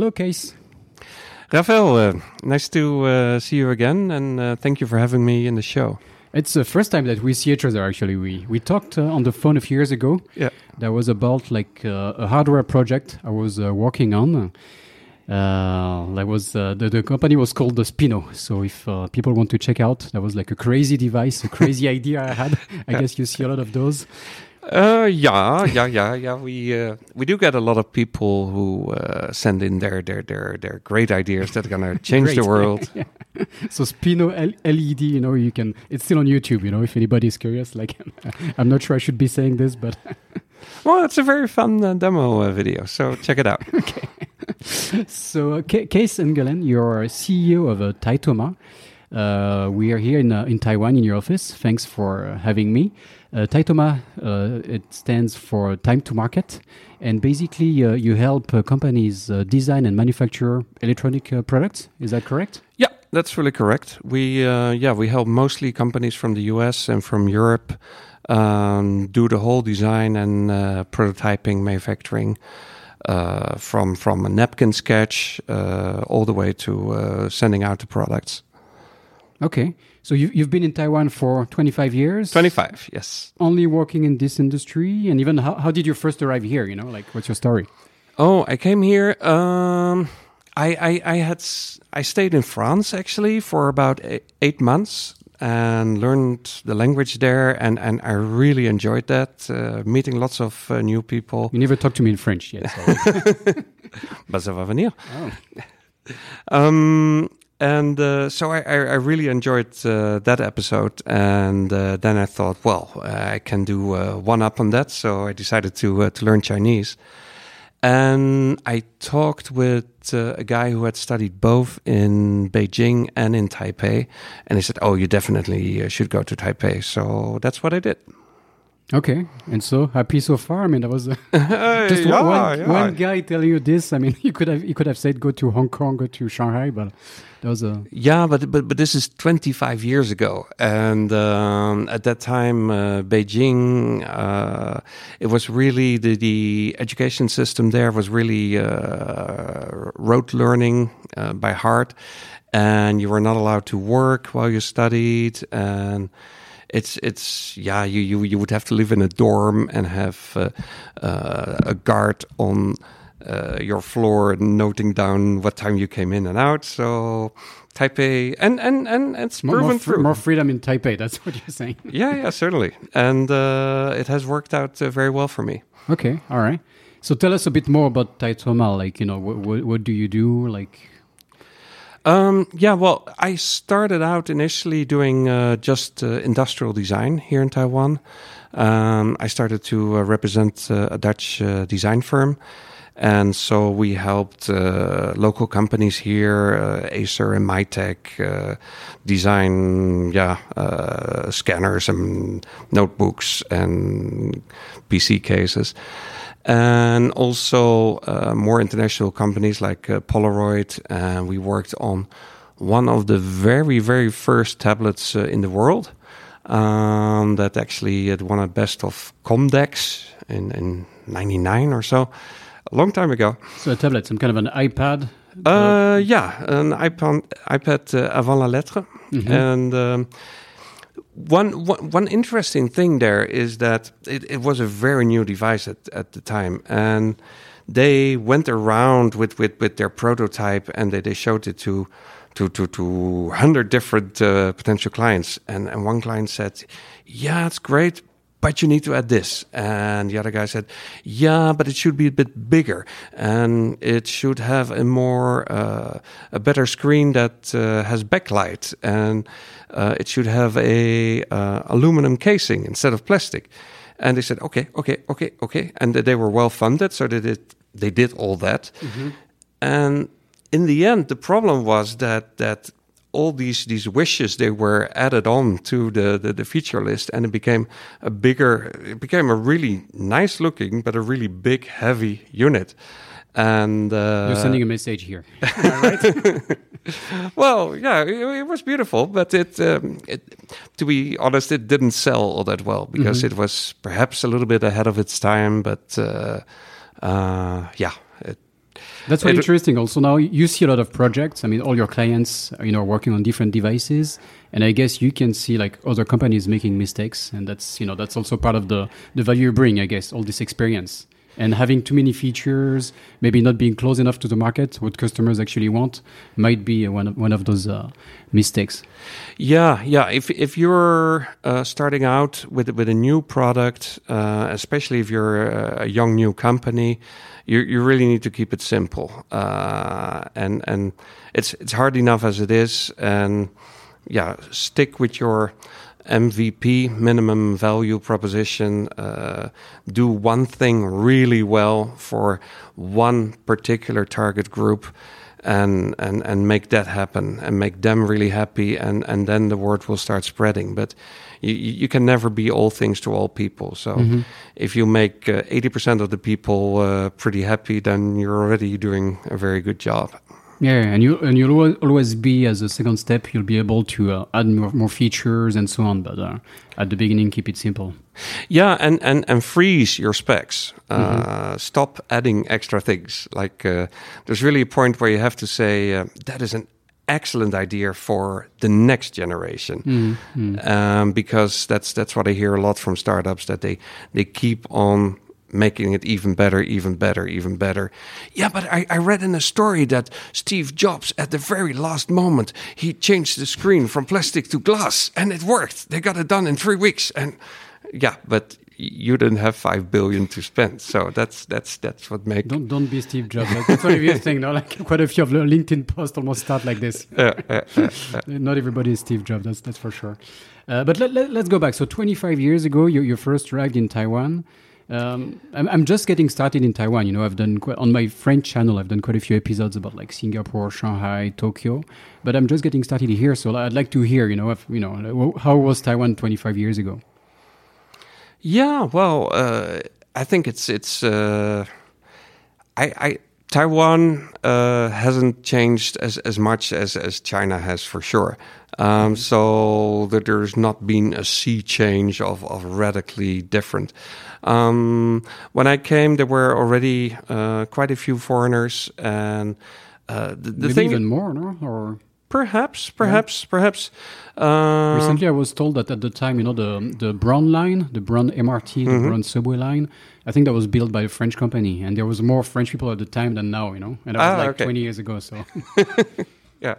Hello, Kees. Raphael, uh, nice to uh, see you again, and uh, thank you for having me in the show. It's the first time that we see each other. Actually, we we talked uh, on the phone a few years ago. Yeah, that was about like uh, a hardware project I was uh, working on. that was the the company was called the Spino. So if people want to check out, that was like a crazy device, a crazy idea I had. I guess you see a lot of those. Uh, yeah, yeah, yeah, yeah. We uh, we do get a lot of people who uh, send in their their their their great ideas that are gonna change the world. So Spino LED, you know, you can. It's still on YouTube. You know, if anybody is curious, like, I'm not sure I should be saying this, but well, it's a very fun uh, demo uh, video. So check it out. okay. So uh, Kees Engelen, you're CEO of uh, Titoma. Uh, we are here in in Taiwan in your office. Thanks for having me. Uh, Titoma, uh, it stands for time to market. And basically, uh, you help uh, companies uh, design and manufacture electronic uh, products. Is that correct? Yeah, that's really correct. We, yeah, we help mostly companies from the US and from Europe um, do the whole design and prototyping, manufacturing. from from a napkin sketch all the way to sending out the products. Okay. So you, you've been in Taiwan for 25 years? 25, yes. Only working in this industry? And even how, how did you first arrive here? You know, like what's your story? Oh, I came here. Um, I, I, I had I stayed in France actually for about eight months and learned the language there, and, and I really enjoyed that. Uh, meeting lots of uh, new people. You never talked to me in French yet. But ça va venir. Oh. Um, and uh, so I, I, really enjoyed uh, that episode. And uh, then I thought, well, I can do uh, one up on that. So I decided to uh, to learn Chinese. And I talked with uh, a guy who had studied both in Beijing and in Taipei, and he said, "Oh, you definitely should go to Taipei." So that's what I did. Okay, and so happy so far. I mean, that was uh, just yeah, one, yeah. one guy telling you this. I mean, you could have you could have said go to Hong Kong, go to Shanghai, but that was a yeah. But but but this is twenty five years ago, and um, at that time, uh, Beijing, uh, it was really the the education system there was really uh, rote learning uh, by heart, and you were not allowed to work while you studied and it's it's yeah you you you would have to live in a dorm and have uh, uh, a guard on uh, your floor noting down what time you came in and out. So Taipei and and and it's more, proven more, through. more freedom in Taipei. That's what you're saying. yeah, yeah, certainly, and uh, it has worked out uh, very well for me. Okay, all right. So tell us a bit more about Titoma. Like you know, what what do you do? Like um, yeah, well, I started out initially doing uh, just uh, industrial design here in Taiwan. Um, I started to uh, represent uh, a Dutch uh, design firm. And so we helped uh, local companies here, Acer and Mytek, design yeah scanners and notebooks and PC cases and also uh, more international companies like uh, Polaroid. And we worked on one of the very, very first tablets uh, in the world um, that actually had won a best of Comdex in, in 99 or so, a long time ago. So a tablet, some kind of an iPad? Uh, yeah, an iPad, iPad uh, avant la lettre. Mm -hmm. And um, one, one, one interesting thing there is that it, it was a very new device at, at the time. And they went around with, with, with their prototype and they, they showed it to to to to hundred different uh, potential clients, and and one client said, "Yeah, it's great, but you need to add this. And the other guy said, yeah, but it should be a bit bigger and it should have a more, uh, a better screen that uh, has backlight and uh, it should have a uh, aluminum casing instead of plastic. And they said, okay, okay, okay, okay. And they were well funded, so they did, they did all that. Mm-hmm. And in the end, the problem was that, that all these these wishes they were added on to the, the, the feature list and it became a bigger it became a really nice looking but a really big heavy unit. And uh, you're sending a message here. Right. Well yeah it, it, was beautiful but it, um, it, to be honest it didn't sell all that well because mm -hmm. it was perhaps a little bit ahead of its time but uh, uh, yeah That's very interesting. Also, now you see a lot of projects. I mean, all your clients, you know, are working on different devices, and I guess you can see like other companies making mistakes, and that's you know that's also part of the the value you bring. I guess all this experience and having too many features, maybe not being close enough to the market, what customers actually want, might be one of, one of those uh, mistakes. Yeah, yeah. If if you're uh, starting out with with a new product, uh, especially if you're a young new company, you you really need to keep it simple. Uh, and and it's it's hard enough as it is. And yeah, stick with your MVP, minimum value proposition, uh, do one thing really well for one particular target group and, and, and make that happen and make them really happy and, and then the word will start spreading. But you, you can never be all things to all people. So mm-hmm. if you make uh, 80% of the people uh, pretty happy, then you're already doing a very good job. Yeah, and you and you'll always be as a second step. You'll be able to uh, add more, more features and so on. But uh, at the beginning, keep it simple. Yeah, and and and freeze your specs. Uh, mm-hmm. Stop adding extra things. Like uh, there's really a point where you have to say uh, that is an excellent idea for the next generation mm-hmm. um, because that's that's what I hear a lot from startups that they they keep on making it even better, even better, even better. Yeah, but I, I, read in a story that Steve Jobs, at the very last moment, he changed the screen from plastic to glass and it worked. They got it done in three weeks. And yeah, but you didn't have five billion to spend, so that's that's that's what makes. Don't don't be Steve Jobs. That's what you thing. No, like quite a few of the LinkedIn posts almost start like this. Uh, uh, uh, Not everybody is Steve Jobs. That's that's for sure. Uh, but let, let, us go back. So 25 years ago, you, you first arrived in Taiwan. Um, I'm, just getting started in Taiwan. You know, I've done quite, on my French channel. I've done quite a few episodes about like Singapore, Shanghai, Tokyo. But I'm just getting started here, so I'd like to hear. You know, if, you know, how was Taiwan 25 years ago? Yeah, well, uh, I think it's it's. Uh, I, I Taiwan uh, hasn't changed as, as much as, as China has for sure. Um, so that there's not been a sea change of, of radically different. Um, when I came, there were already uh, quite a few foreigners, and uh, the, the Maybe thing even more, no? Or Perhaps, perhaps, yeah. perhaps. Uh, Recently, I was told that at the time, you know, the the Brown line, the Brown MRT, the mm-hmm. Brown subway line, I think that was built by a French company, and there was more French people at the time than now, you know, and that was ah, like okay. 20 years ago. So, yeah.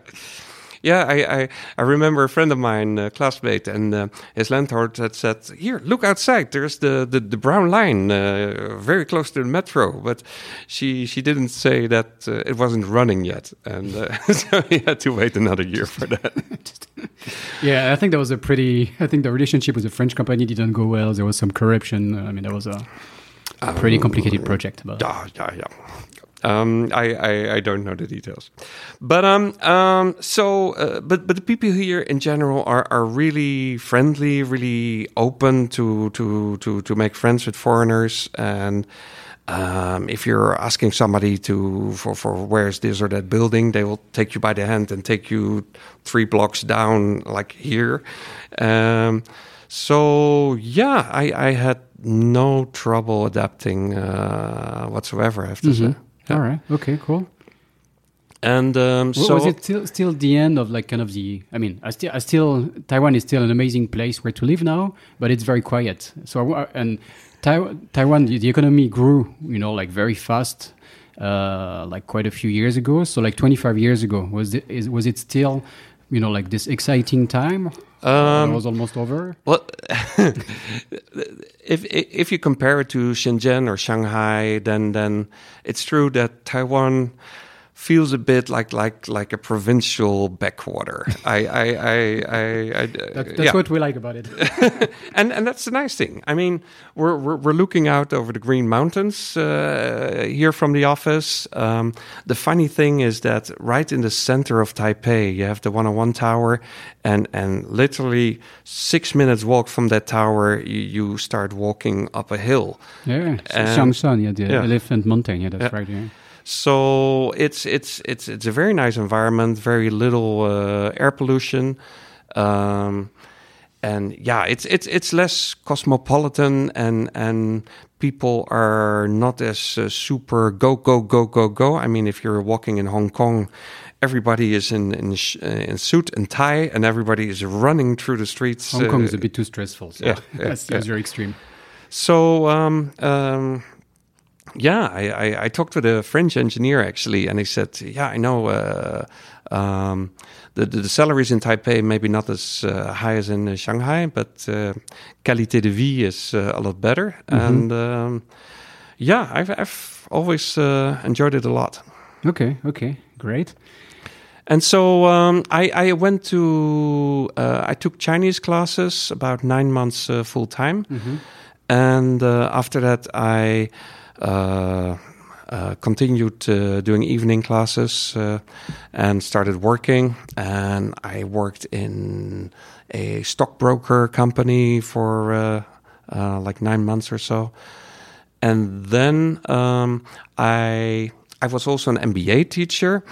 Yeah, I, I, I remember a friend of mine, a classmate, and uh, his landlord had said, "Here, look outside. There's the the, the brown line, uh, very close to the metro." But she she didn't say that uh, it wasn't running yet, and uh, so he had to wait another year for that. yeah, I think that was a pretty. I think the relationship with the French company didn't go well. There was some corruption. I mean, that was a, a pretty complicated project. But. Yeah, yeah, yeah. Um, I, I, I don't know the details, but um um so uh, but but the people here in general are, are really friendly, really open to to to to make friends with foreigners, and um, if you're asking somebody to for for where's this or that building, they will take you by the hand and take you three blocks down, like here. Um, so yeah, I I had no trouble adapting uh, whatsoever. I have to mm -hmm. say. Yeah. All right. Okay. Cool. And um, so was it still, still the end of like kind of the? I mean, I still, I still Taiwan is still an amazing place where to live now, but it's very quiet. So and Taiwan, the economy grew, you know, like very fast, uh, like quite a few years ago. So like 25 years ago, was it is, was it still, you know, like this exciting time? Um, it was almost over. Well, if if you compare it to Shenzhen or Shanghai, then then it's true that Taiwan feels a bit like like like a provincial backwater. I I I, I, I that, that's yeah. what we like about it. and and that's the nice thing. I mean, we're we're, we're looking out over the Green Mountains uh, here from the office. Um, the funny thing is that right in the center of Taipei, you have the 101 Tower, and and literally six minutes walk from that tower, you, you start walking up a hill. Yeah, Xiangshan, yeah, the yeah. Elephant Mountain. Yeah, that's yeah. right. Yeah. So it's it's it's it's a very nice environment, very little uh, air pollution, um, and yeah, it's it's it's less cosmopolitan and and people are not as uh, super go go go go go. I mean, if you're walking in Hong Kong, everybody is in in, sh- uh, in suit and tie, and everybody is running through the streets. Hong Kong uh, is a bit too stressful. So yeah, yeah, that's, yeah. that's very extreme. So um, um, yeah, I, I, I talked with a French engineer actually, and he said, "Yeah, I know uh, um, the, the the salaries in Taipei maybe not as uh, high as in uh, Shanghai, but uh, qualité de vie is uh, a lot better." And um, yeah, I've, I've always uh, enjoyed it a lot. Okay, okay, great. And so um, I, I went to uh, I took Chinese classes about nine months uh, full time, and uh, after that I uh, uh, continued uh, doing evening classes uh, and started working. And I worked in a stockbroker company for uh, uh, like nine months or so, and then um, I I was also an MBA teacher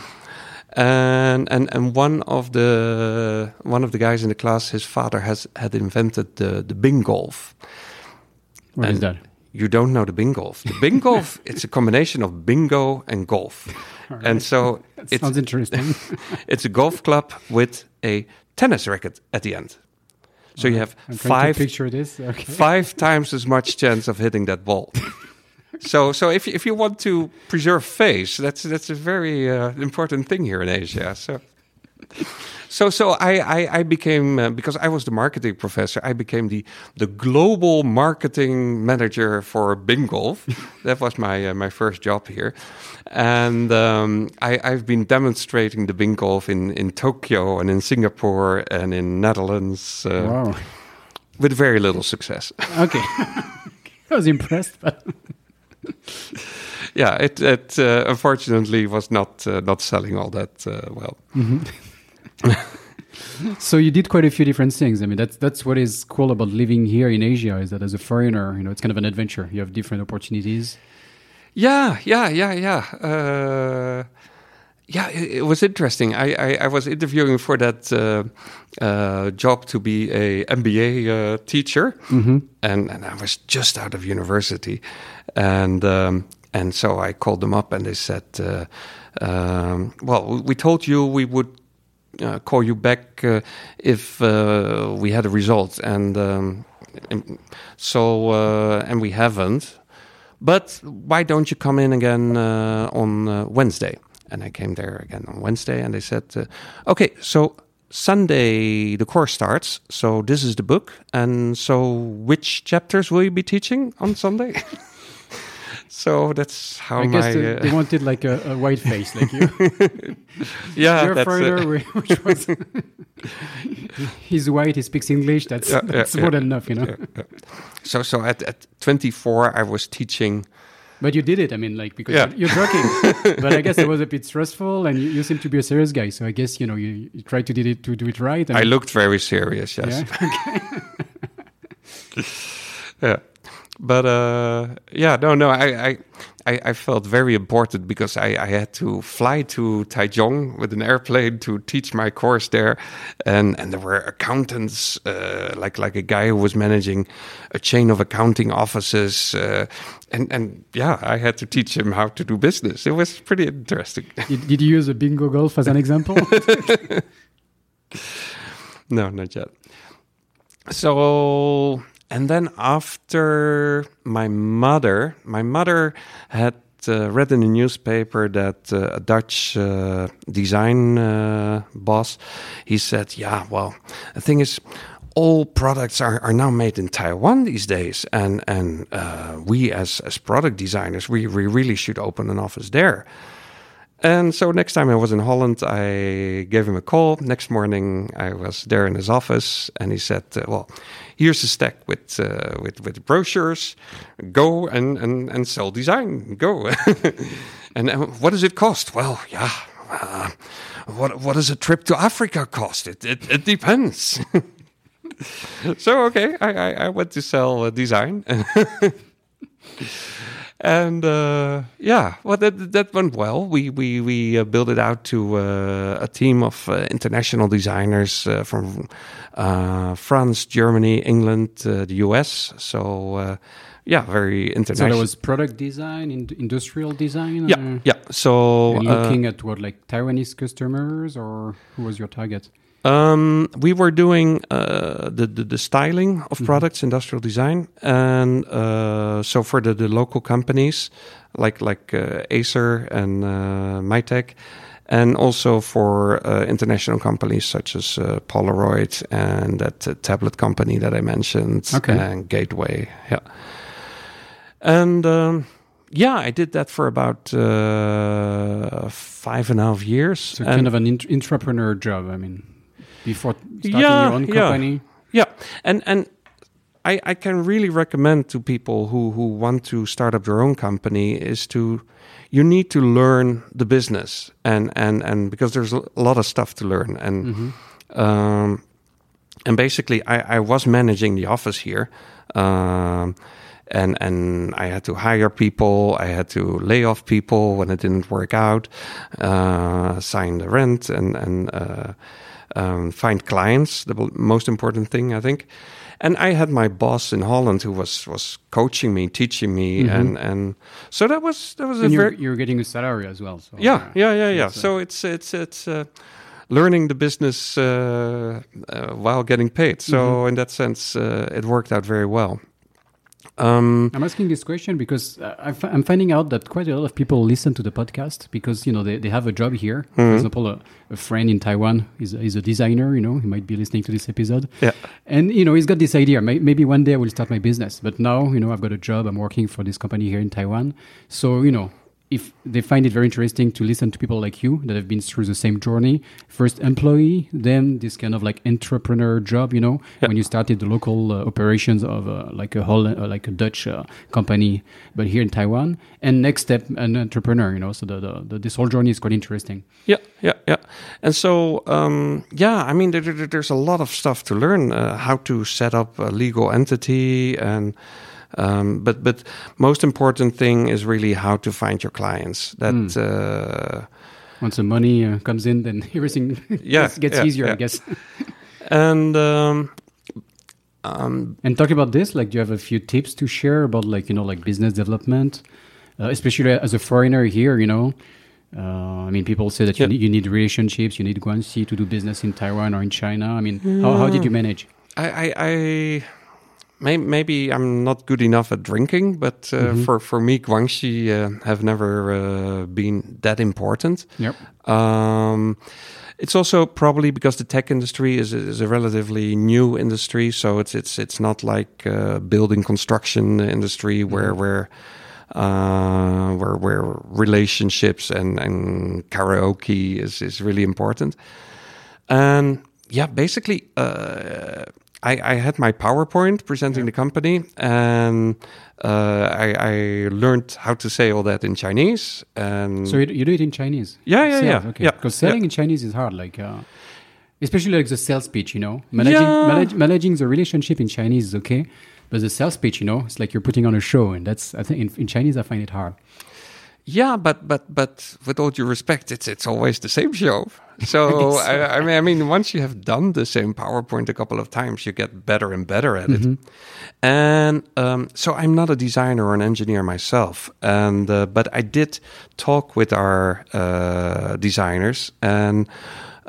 and and and one of the one of the guys in the class, his father has had invented the the Bing golf. What is And that? You don't know the Bing golf. The Bing golf, it's a combination of bingo and golf, and so it's Sounds interesting. it's a golf club with a tennis racket at the end. So you have five picture this. Okay. five times as much chance of hitting that ball. so, so if you, if you want to preserve face, that's that's a very uh, important thing here in Asia. So, so, so I I, I became uh, because I was the marketing professor. I became the the global marketing manager for Bingolf. That was my uh, my first job here, and um, I, I've been demonstrating the Bingolf in in Tokyo and in Singapore and in Netherlands. Uh, Wow. with very little success. Okay. I was impressed, but yeah, it, it uh, unfortunately was not uh, not selling all that uh, well. so you did quite a few different things. I mean, that's that's what is cool about living here in Asia is that as a foreigner, you know, it's kind of an adventure. You have different opportunities. Yeah, yeah, yeah, yeah. Uh, yeah, it, it was interesting. I, I, I was interviewing for that uh, uh, job to be a MBA uh, teacher, and and I was just out of university, and um, and so I called them up and they said, uh, um, "Well, we told you we would call you back uh, if uh, we had a result, and, um, and so uh, and we haven't. But why don't you come in again uh, on uh, Wednesday? And I came there again on Wednesday, and they said, uh, "Okay, so Sunday the course starts. So this is the book, and so which chapters will you be teaching on Sunday?" so that's how I my guess the, uh, they wanted like a, a white face, like you. yeah You're that's, uh, which was he's white, he speaks English. That's Yeah, yeah, that's yeah. more than enough, you know. yeah, yeah. So so at, at 24 I was teaching But you did it. I mean, like because Yeah. you're joking. but I guess it was a bit stressful, and you, you seem to be a serious guy. So I guess you know you, you try to did it to do it right. I looked very serious, yes. Yeah. Yeah. But uh, yeah, no, no, I, I, I, felt very important because I, I had to fly to Taichung with an airplane to teach my course there, and and there were accountants, uh, like like a guy who was managing a chain of accounting offices, uh, and and yeah, I had to teach him how to do business. It was pretty interesting. did, did you use a bingo golf as an example? No, not yet. So, and then after my mother, my mother had uh, read in the newspaper that uh, a Dutch uh, design uh, boss, he said, "Yeah, well, the thing is." All products are, are now made in Taiwan these days, and and uh, we as as product designers, we, we really should open an office there. And so next time I was in Holland, I gave him a call. Next morning, I was there in his office, and he said, uh, "Well, here's a stack with uh, with with brochures. Go and and and sell design. Go. and uh, what does it cost? Well, yeah. Uh, what what does a trip to Africa cost? It it, it depends." so okay, I, I I went to sell uh, design. and uh, yeah, well, that that went well. We we we uh, built it out to uh, a team of uh, international designers uh, from uh, France, Germany, England, uh, the US. So uh, yeah, very So international. there was product design, in, industrial design. yeah, yeah. So looking at what like Taiwanese customers, or who was your target? Um, we were doing uh, the, the the styling of products, industrial design, and uh, so for the, the local companies like like uh, Acer and uh, Mytech, and also for uh, international companies such as uh, Polaroid and that uh, tablet company that I mentioned, Okay. and Gateway, yeah, and. Um, yeah, I did that for about uh, five and a half years. So kind of an int- entrepreneur job. I mean, before starting Yeah, your own company. Yeah, and and I I can really recommend to people who who want to start up their own company is to you need to learn the business and and and because there's a lot of stuff to learn and um and basically I I was managing the office here. Um, and and I had to hire people. I had to lay off people when it didn't work out, uh, sign the rent, and and uh, um, find clients. The most important thing, I think. And I had my boss in Holland who was was coaching me, teaching me, and and so that was that was a you're, very you're getting a salary as well. So yeah yeah yeah yeah. uh, So it's it's it's. Uh, Learning the business uh, uh, while getting paid, so in that sense, uh, it worked out very well. Um, I'm asking this question because uh, I I'm finding out that quite a lot of people listen to the podcast because you know they, they have a job here. Hmm. For example, a, a friend in Taiwan is is a designer. You know, he might be listening to this episode. Yeah. and you know he's got this idea. Maybe one day I will start my business, but now you know I've got a job. I'm working for this company here in Taiwan. So you know. If they find it very interesting to listen to people like you that have been through the same journey, first employee, then this kind of like entrepreneur job, you know, Yeah. when you started the local uh, operations of uh, like a Holland, uh, like a Dutch uh, company, but here in Taiwan. And next step, an entrepreneur, you know. So the, the, the this whole journey is quite interesting. Yeah, yeah, yeah. And so, um, yeah, I mean, there, there- there's a lot of stuff to learn. Uh, how to set up a legal entity, and um, but but most important thing is really how to find your clients. That uh, Once the money uh, comes in, then everything Yeah, gets, gets yeah, easier, I guess. and um, um, and talking about this, like, do you have a few tips to share about, like, you know, like business development, uh, especially as a foreigner here, you know? Uh, I mean, people say that you, Yeah. need, you need relationships, you need guanxi to do business in Taiwan or in China. I mean, how, how did you manage? I, I, I may, maybe I'm not good enough at drinking, but uh, for for me, guanxi uh, have never uh, been that important. Yep. Um, it's also probably because the tech industry is, is a relatively new industry, so it's it's it's not like uh, building construction industry where where uh, where where relationships and and karaoke is is really important. And yeah, basically, uh, I, I had my PowerPoint presenting the company, and uh, I, I learned how to say all that in Chinese. And So you, you do it in Chinese? Yeah, yeah, Sales, yeah, Okay. yeah, Because selling yeah. in Chinese is hard, like, uh, especially like the sales pitch, you know? Managing, Yeah. manage, managing the relationship in Chinese is okay. But the sales pitch, you know, it's like you're putting on a show. And that's, I think, in, in Chinese, I find it hard. Yeah, but but but with all due respect, it's it's always the same show. So I, I mean, I mean, once you have done the same PowerPoint a couple of times, you get better and better at it. And um, so I'm not a designer or an engineer myself, and uh, but I did talk with our uh, designers and.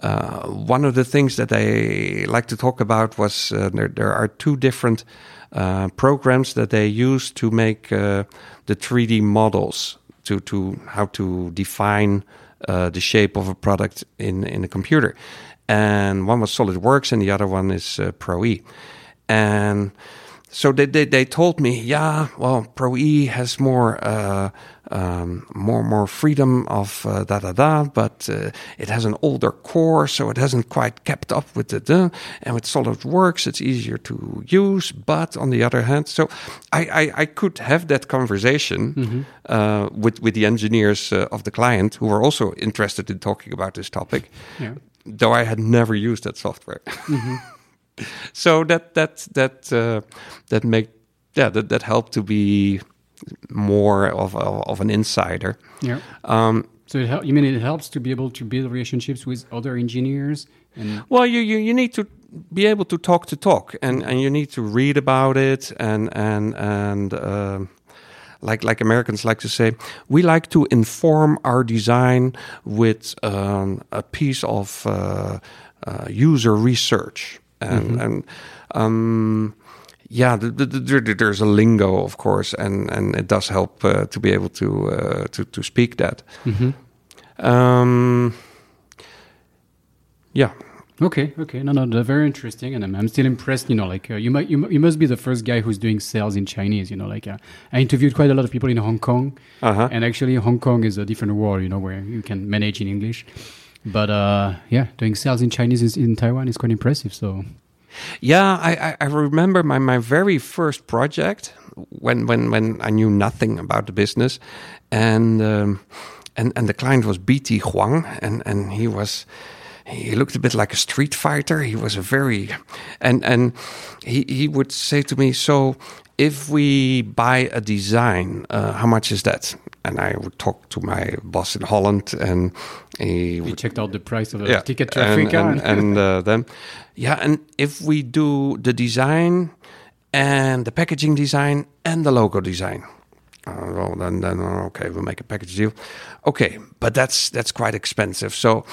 Uh, one of the things that they like to talk about was uh, there, there are two different uh, programs that they use to make uh, the 3D models to, to how to define uh, the shape of a product in, in a computer. And one was SolidWorks and the other one is uh, Pro E. And so they, they, they told me, yeah, well, Pro E has more uh, um, more more freedom of uh, da da da, but uh, it has an older core, so it hasn't quite kept up with the da. And with SolidWorks, it's easier to use. But on the other hand, so I I, I could have that conversation uh, with with the engineers uh, of the client who were also interested in talking about this topic, Yeah. though I had never used that software. so that that that uh, that make yeah that, that helped to be more of of, of an insider Yeah. um, So it hel- you mean it helps to be able to build relationships with other engineers? And Well, you, you, you need to be able to talk to talk, and, and you need to read about it, and and and um like like Americans like to say, we like to inform our design with um, a piece of uh, uh, user research, and and um, yeah, th th th th- there's a lingo, of course, and and it does help uh, to be able to uh, to to speak that. Um, yeah. okay, okay, no, no, they're very interesting, and I'm, I'm still impressed. You know, like uh, you might you, you must be the first guy who's doing sales in Chinese. You know, like uh, I interviewed quite a lot of people in Hong Kong, Uh-huh. and actually Hong Kong is a different world. You know, where you can manage in English. But uh, yeah, doing sales in Chinese is, in Taiwan is quite impressive. So Yeah, I, I, remember my, my very first project when, when, when I knew nothing about the business, and um, and and the client was BT Huang, and and he was he looked a bit like a street fighter. He was a very and and he he would say to me, so if we buy a design, uh, how much is that? And I would talk to my boss in Holland, and he we would checked out the price of the yeah. ticket to and, Africa. and, and uh, then yeah and if we do the design and the packaging design and the logo design uh, well then then okay we'll make a package deal okay but that's that's quite expensive so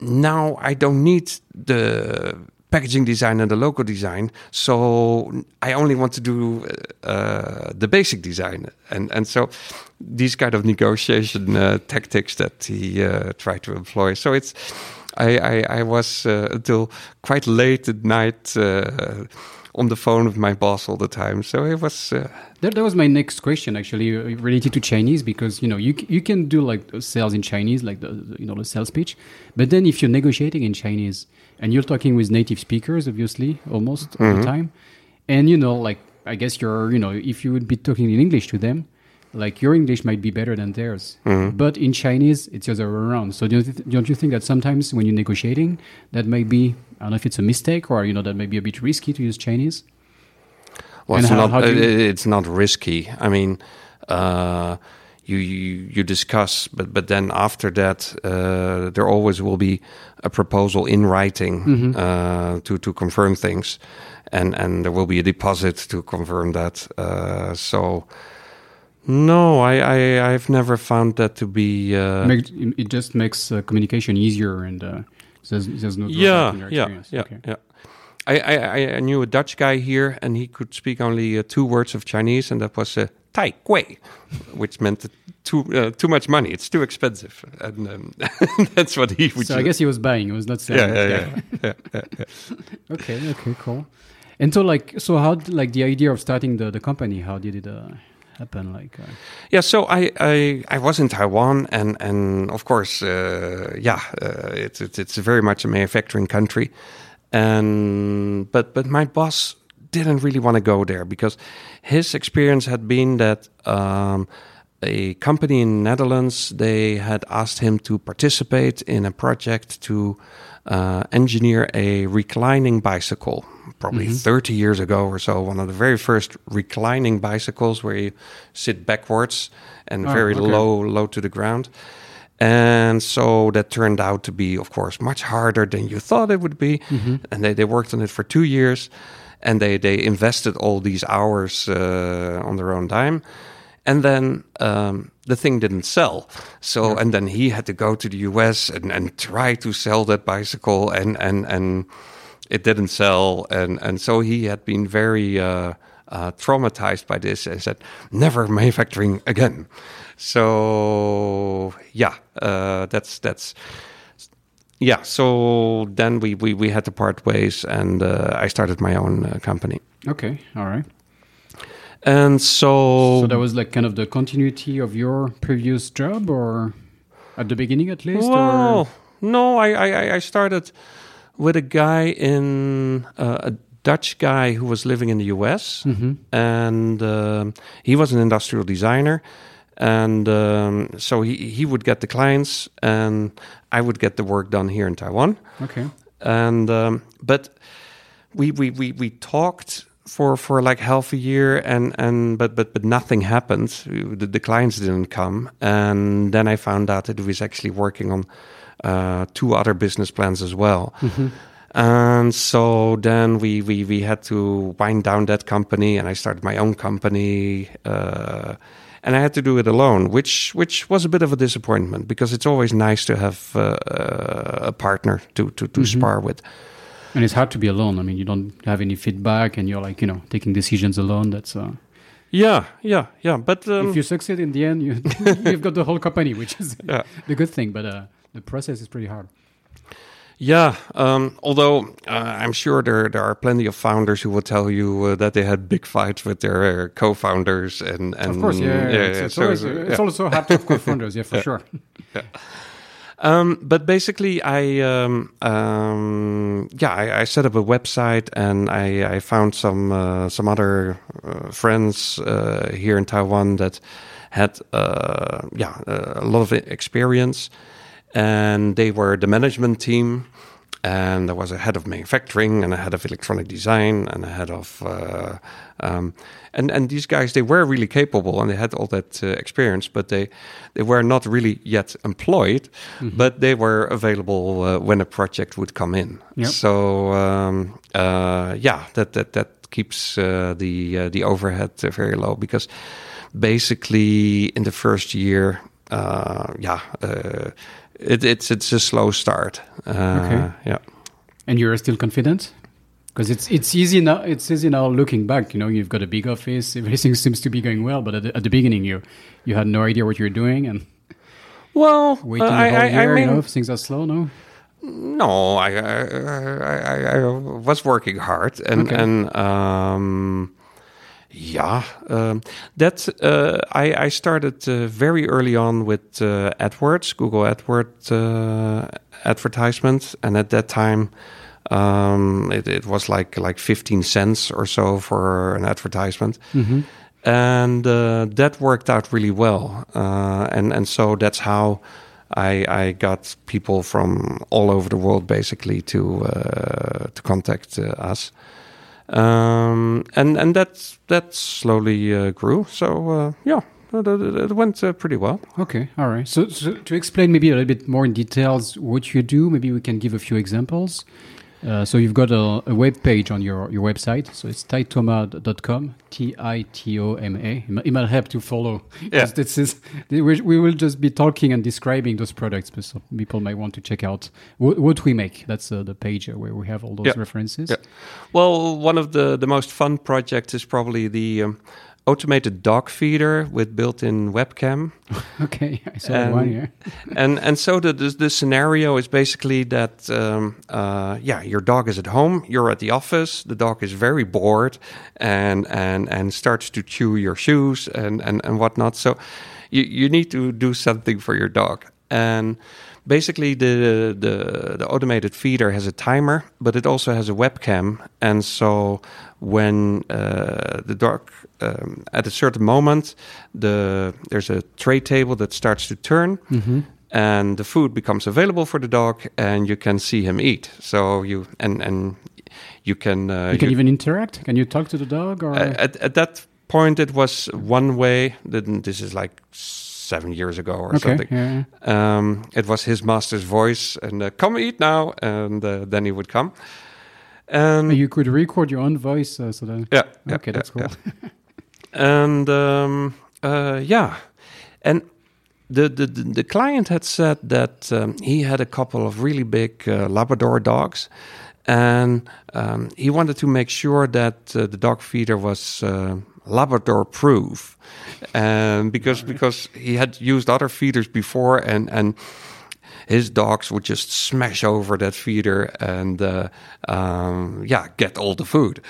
now I don't need the packaging design and the logo design, so I only want to do uh, the basic design, and and so these kind of negotiation uh, tactics that he uh, tried to employ. So it's. I, I, I was uh, until quite late at night uh, on the phone with my boss all the time. So it was uh, That, that was my next question actually uh, related to Chinese because you know you you can do like sales in Chinese like the, the you know the sales pitch, but then if you're negotiating in Chinese and you're talking with native speakers obviously almost all the time, and you know like I guess you're you know if you would be talking in English to them, like your English might be better than theirs, but in Chinese it's the other way around. So don't you, th- don't you think that sometimes when you're negotiating that might be I don't know if it's a mistake or you know that may be a bit risky to use Chinese. Well, And it's how- not. how you- it's not risky. I mean, uh, you, you you discuss, but but then after that, uh, there always will be a proposal in writing Mm-hmm. uh, to to confirm things, and and there will be a deposit to confirm that. Uh, so. No, I, I I've never found that to be uh, Make, it just makes uh, communication easier and uh, there's, there's no yeah, yeah, experience. yeah, Okay. yeah. I, I, I- knew a Dutch guy here, and he could speak only uh, two words of Chinese, and that was uh, Tai Gui, which meant too uh, too much money. It's too expensive, and um, that's what he would. So I guess he was buying. He was not selling. yeah, yeah, yeah, yeah, yeah, yeah. Okay. Okay. Cool. And so, like, so how, like, the idea of starting the, the company, how did it uh, happen? Like, uh, Yeah, so I, I I was in Taiwan, and and of course, uh, yeah, uh, it's, it's it's very much a manufacturing country, and but but my boss didn't really want to go there because his experience had been that. Um, a company in Netherlands they had asked him to participate in a project to uh, engineer a reclining bicycle probably 30 years ago or so one of the very first reclining bicycles where you sit backwards and Oh, very okay. low low to the ground. And so that turned out to be of course much harder than you thought it would be. And they, they worked on it for two years and they, they invested all these hours uh, on their own time and then um, the thing didn't sell. So and then he had to go to the US and, and try to sell that bicycle, and and and it didn't sell, and and so he had been very uh, uh, traumatized by this and said never manufacturing again. So yeah, uh, that's that's. Yeah, so then we, we, we had to part ways, and uh, I started my own uh, company. okay. All right. And so, So that was like kind of the continuity of your previous job, or at the beginning at least. Well, or? no, I, I I started with a guy in uh, a Dutch guy who was living in the U.S. and um, he was an industrial designer, and um, so he he would get the clients, and I would get the work done here in Taiwan, Okay. and um, but we we we we talked for for like half a year, and and but but but nothing happened. The, the clients didn't come, and then I found out that he was actually working on uh, two other business plans as well. And so then we, we, we had to wind down that company, and I started my own company. Uh, and I had to do it alone, which which was a bit of a disappointment because it's always nice to have uh, a partner to to, to spar with. And it's hard to be alone. I mean, you don't have any feedback, and you're like you know taking decisions alone. That's uh, Yeah, yeah, yeah. But um, if you succeed in the end, you you've got the whole company, which is Yeah. the good thing. But uh, the process is pretty hard. Yeah, um, although uh, I'm sure there there are plenty of founders who will tell you uh, that they had big fights with their uh, co-founders and, and Of course, yeah. yeah, it's, yeah, it's so, always, uh, it's also hard to have co-founders, yeah, for sure. Um, but basically, I um, um, yeah, I, I set up a website and I, I found some uh, some other uh, friends uh, here in Taiwan that had uh, yeah uh, a lot of experience, and they were the management team. And there was a head of manufacturing and a head of electronic design and a head of uh, um, and and these guys they were really capable and they had all that uh, experience, but they they were not really yet employed, but they were available uh, when a project would come in. Yep. So um, uh, yeah, that that that keeps uh, the uh, the overhead uh, very low because basically in the first year, uh, yeah, uh, it, it's it's a slow start. Uh, Okay. Yeah. And you're still confident? Because it's it's easy now. It's easy now looking back. You know, you've got a big office. Everything seems to be going well. But at the, at the beginning, you you had no idea what you're doing, and Well, waiting uh, a I, whole I, year. I mean, you know, things are slow. No. No, I I, I, I, I was working hard, and Okay. and um, yeah, um, that uh, I I started uh, very early on with uh, AdWords, Google AdWords uh, advertisement, and at that time. Um, it, it was like like 15 cents or so for an advertisement and uh, that worked out really well. Uh, and and so that's how I, I got people from all over the world basically to uh, to contact uh, us. Um, and and that that slowly uh, grew. So uh, yeah, it, went uh, pretty well. Okay, all right. So, so to explain maybe a little bit more in details what you do, maybe we can give a few examples. Uh, so you've got a, a web page on your, your website. So it's titoma.com, T-I-T-O-M-A. It mi- It might help to follow. Yeah. This is, we, we will just be talking and describing those products, but so people might want to check out what, what we make. That's uh, the page uh, where we have all those Yeah. references. Yeah. Well, one of the, the most fun projects is probably the um, automated dog feeder with built-in webcam. Okay, I saw And- one here. and and so the, the the scenario is basically that um, uh, yeah your dog is at home you're at the office the dog is very bored and and and starts to chew your shoes and and, and whatnot so you, you need to do something for your dog and basically the, the the automated feeder has a timer but it also has a webcam. And so when uh, the dog um, at a certain moment the there's a tray table that starts to turn. And the food becomes available for the dog and you can see him eat. So you and and you can uh, You can you- even interact. Can you talk to the dog? Or? Uh, at, at that point it was one way. Then this is like seven years ago or okay, something yeah. um, it was his master's voice and uh, come eat now and uh, then he would come and You could record your own voice, uh, so that yeah, yeah, okay, that's cool. yeah. and um, uh, yeah, and the, the the client had said that um, he had a couple of really big uh, Labrador dogs, and um, he wanted to make sure that uh, the dog feeder was uh, Labrador proof, and because because he had used other feeders before, and and his dogs would just smash over that feeder and uh, um, yeah, get all the food.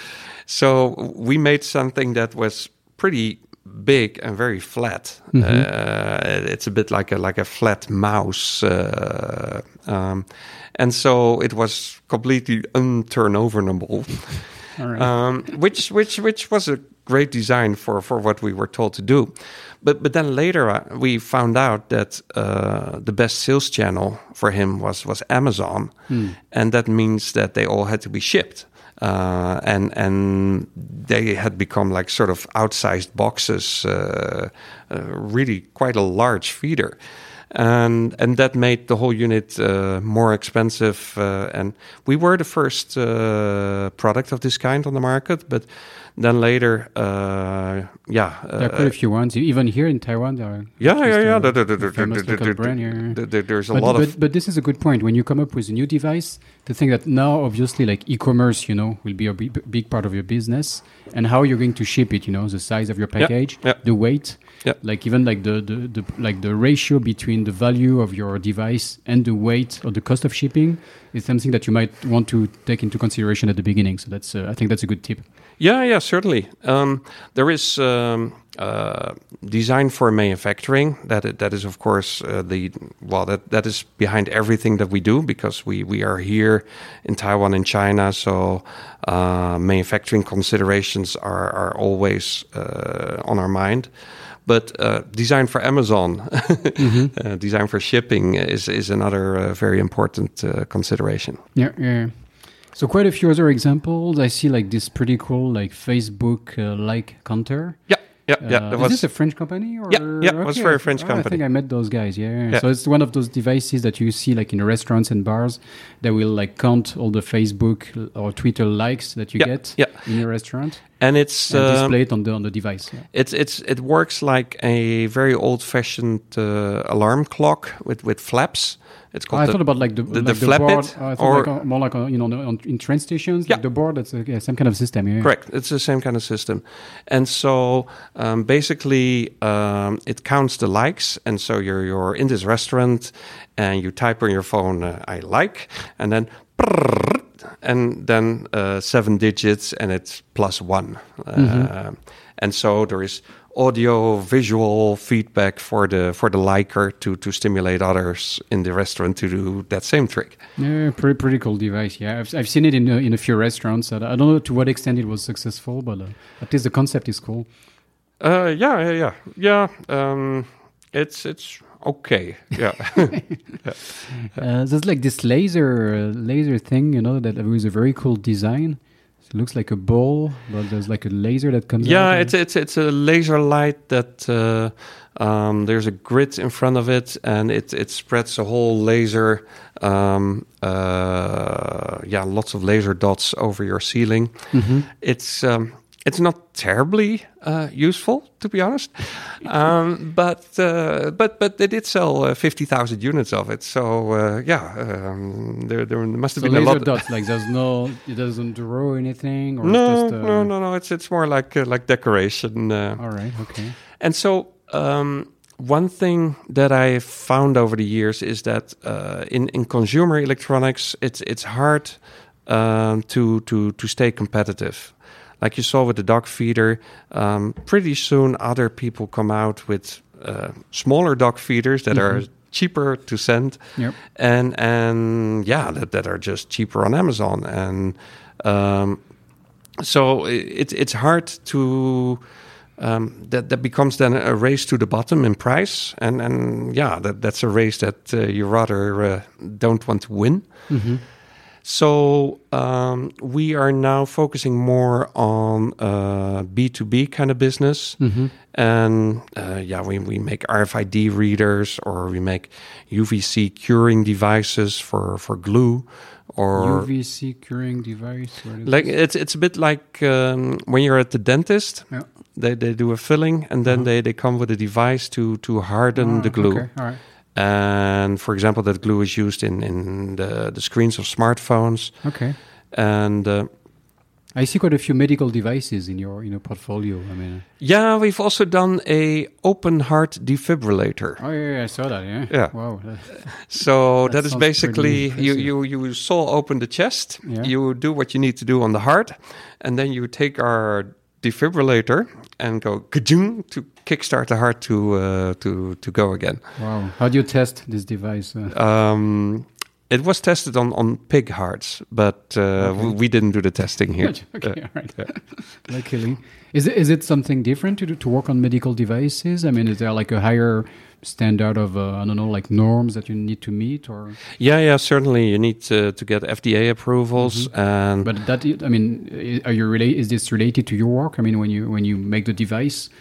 So we made something that was pretty big and very flat. Uh, it's a bit like a like a flat mouse, uh, um, and so it was completely unturnoverable. Right. um, which which which was a great design for for what we were told to do. But but then later uh, we found out that uh, the best sales channel for him was was Amazon, and that means that they all had to be shipped. uh, and and they had become like sort of outsized boxes, uh, uh, really quite a large feeder and and that made the whole unit uh, more expensive. Uh, and we were the first uh, product of this kind on the market, but then later, uh, yeah, there are quite a few ones. Even here in Taiwan, there are yeah, yeah, yeah. the- the- the- the the- famous the- local the- brand here. the- the- There's a but, lot but, of but this is a good point when you come up with a new device to think that now obviously like e-commerce you know will be a big, big part of your business and how you're going to ship it you know the size of your Yeah, package yeah. the weight Yeah. like even like the, the, the like the ratio between the value of your device and the weight or the cost of shipping is something that you might want to take into consideration at the beginning so that's uh, i think that's a good tip Yeah, yeah, certainly. Um, there is um, uh, design for manufacturing. That that is, of course, uh, the well, that that is behind everything that we do because we we are here in Taiwan and China. So uh, manufacturing considerations are are always uh, on our mind. But uh, design for Amazon, uh, design for shipping is is another uh, very important uh, consideration. Yeah, yeah. So quite a few other examples. I see like this pretty cool like Facebook uh, like counter. Yeah, yeah, yeah. Uh, is was this a French company? Or? Yeah, yeah, it was for a French Oh, I think I met those guys. Yeah. Yeah. So it's one of those devices that you see like in restaurants and bars that will like count all the Facebook or Twitter likes that you Yeah, get yeah. in your restaurant and it's and um, display on the on the device. Yeah. It's it's it works like a very old-fashioned uh, alarm clock with with flaps. It's Oh, called I the, thought about like the, the- like the flap board. or- like, uh, more like uh, you know on, in train stations. Yeah. Like the board. That's a, yeah, some kind of system. Yeah. correct. It's the same kind of system, and so um, basically um, it counts the likes. And so you're you're in this restaurant, and you type on your phone uh, "I like," and then. And then uh, seven digits, and it's plus one. Uh, and so there is audio visual feedback for the for the liker to to stimulate others in the restaurant to do that same trick. Yeah, pretty pretty cool device. Yeah, I've, I've seen it in a, in a few restaurants. I don't know to what extent it was successful, but uh, at least the concept is cool. Uh, yeah, yeah, yeah, yeah. Um, it's it's okay. Yeah, Uh, there's like this laser uh, laser thing, you know, that was a very cool design. It looks like a ball, but there's like a laser that comes. yeah. It's it's it's a laser light that uh, um, there's a grid in front of it, and it it spreads a whole laser. Um, uh, yeah, lots of laser dots over your ceiling. Mhm. It's um, it's not terribly uh, useful, to be honest, um, but uh, but but they did sell uh, fifty thousand units of it. So uh, yeah, um, there there must have So been a lot. dots, like there's no, it doesn't draw anything, or no, just, uh, no, no, no. It's it's more like uh, like decoration. Uh, All right, okay. and so, um, one thing that I found over the years is that uh, in in consumer electronics, it's it's hard um, to to to stay competitive. Like you saw with the dog feeder, um, pretty soon other people come out with uh, smaller dog feeders that are cheaper to send, Yep. and and yeah, that, that are just cheaper on Amazon, and um, so it, it's hard to um, that that becomes then a race to the bottom in price, and and yeah, that that's a race that uh, you rather uh, don't want to win. Mhm. So um, we are now focusing more on uh, B two B kind of business, Mhm. and uh, yeah, we we make RFID readers or we make UVC curing devices for for glue or UVC curing device. like it's it's a bit like um, when you're at the dentist. Yeah. They, they do a filling and then Uh-huh. they, they come with a device to to harden Ah, the glue. Okay, all right. And for example, that glue is used in in the, the screens of smartphones. Okay. And uh, I see quite a few medical devices in your in your portfolio. I mean, yeah, we've also done a open heart defibrillator. oh yeah, yeah I saw that. Yeah. Yeah. Wow. So That that is basically you, you you saw open the chest, Yeah. you do what you need to do on the heart, and then you take our defibrillator and go kajung to kickstart the heart to uh, to to go again. Wow. How do you test this device? Uh, Um, It was tested on, on pig hearts, but uh, okay. we didn't do the testing here. okay, all right. Yeah. Luckily, is it is it something different to do, to work on medical devices? I mean, is there like a higher standard of uh, I don't know like norms that you need to meet or? Yeah, yeah, certainly you need to, to get FDA approvals mm-hmm. and. But that I mean, are you relate? Is this related to your work? I mean, when you when you make the device, do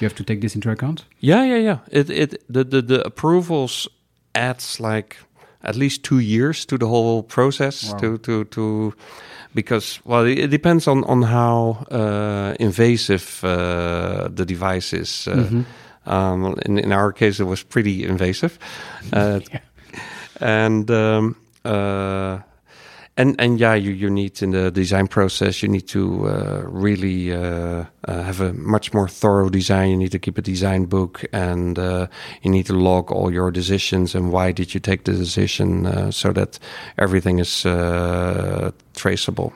you have to take this into account? Yeah, yeah, yeah. It it the the, the approvals adds like at least two years to the whole process wow. to to to because well it, depends on on how uh, invasive uh, the device is. Uh, mm-hmm. Um, in in our case, it was pretty invasive, uh, yeah. and um, uh, and and yeah, you you need in the design process, you need to uh, really uh, uh, have a much more thorough design. You need to keep a design book, and uh, you need to log all your decisions and why did you take the decision, uh, so that everything is uh, traceable.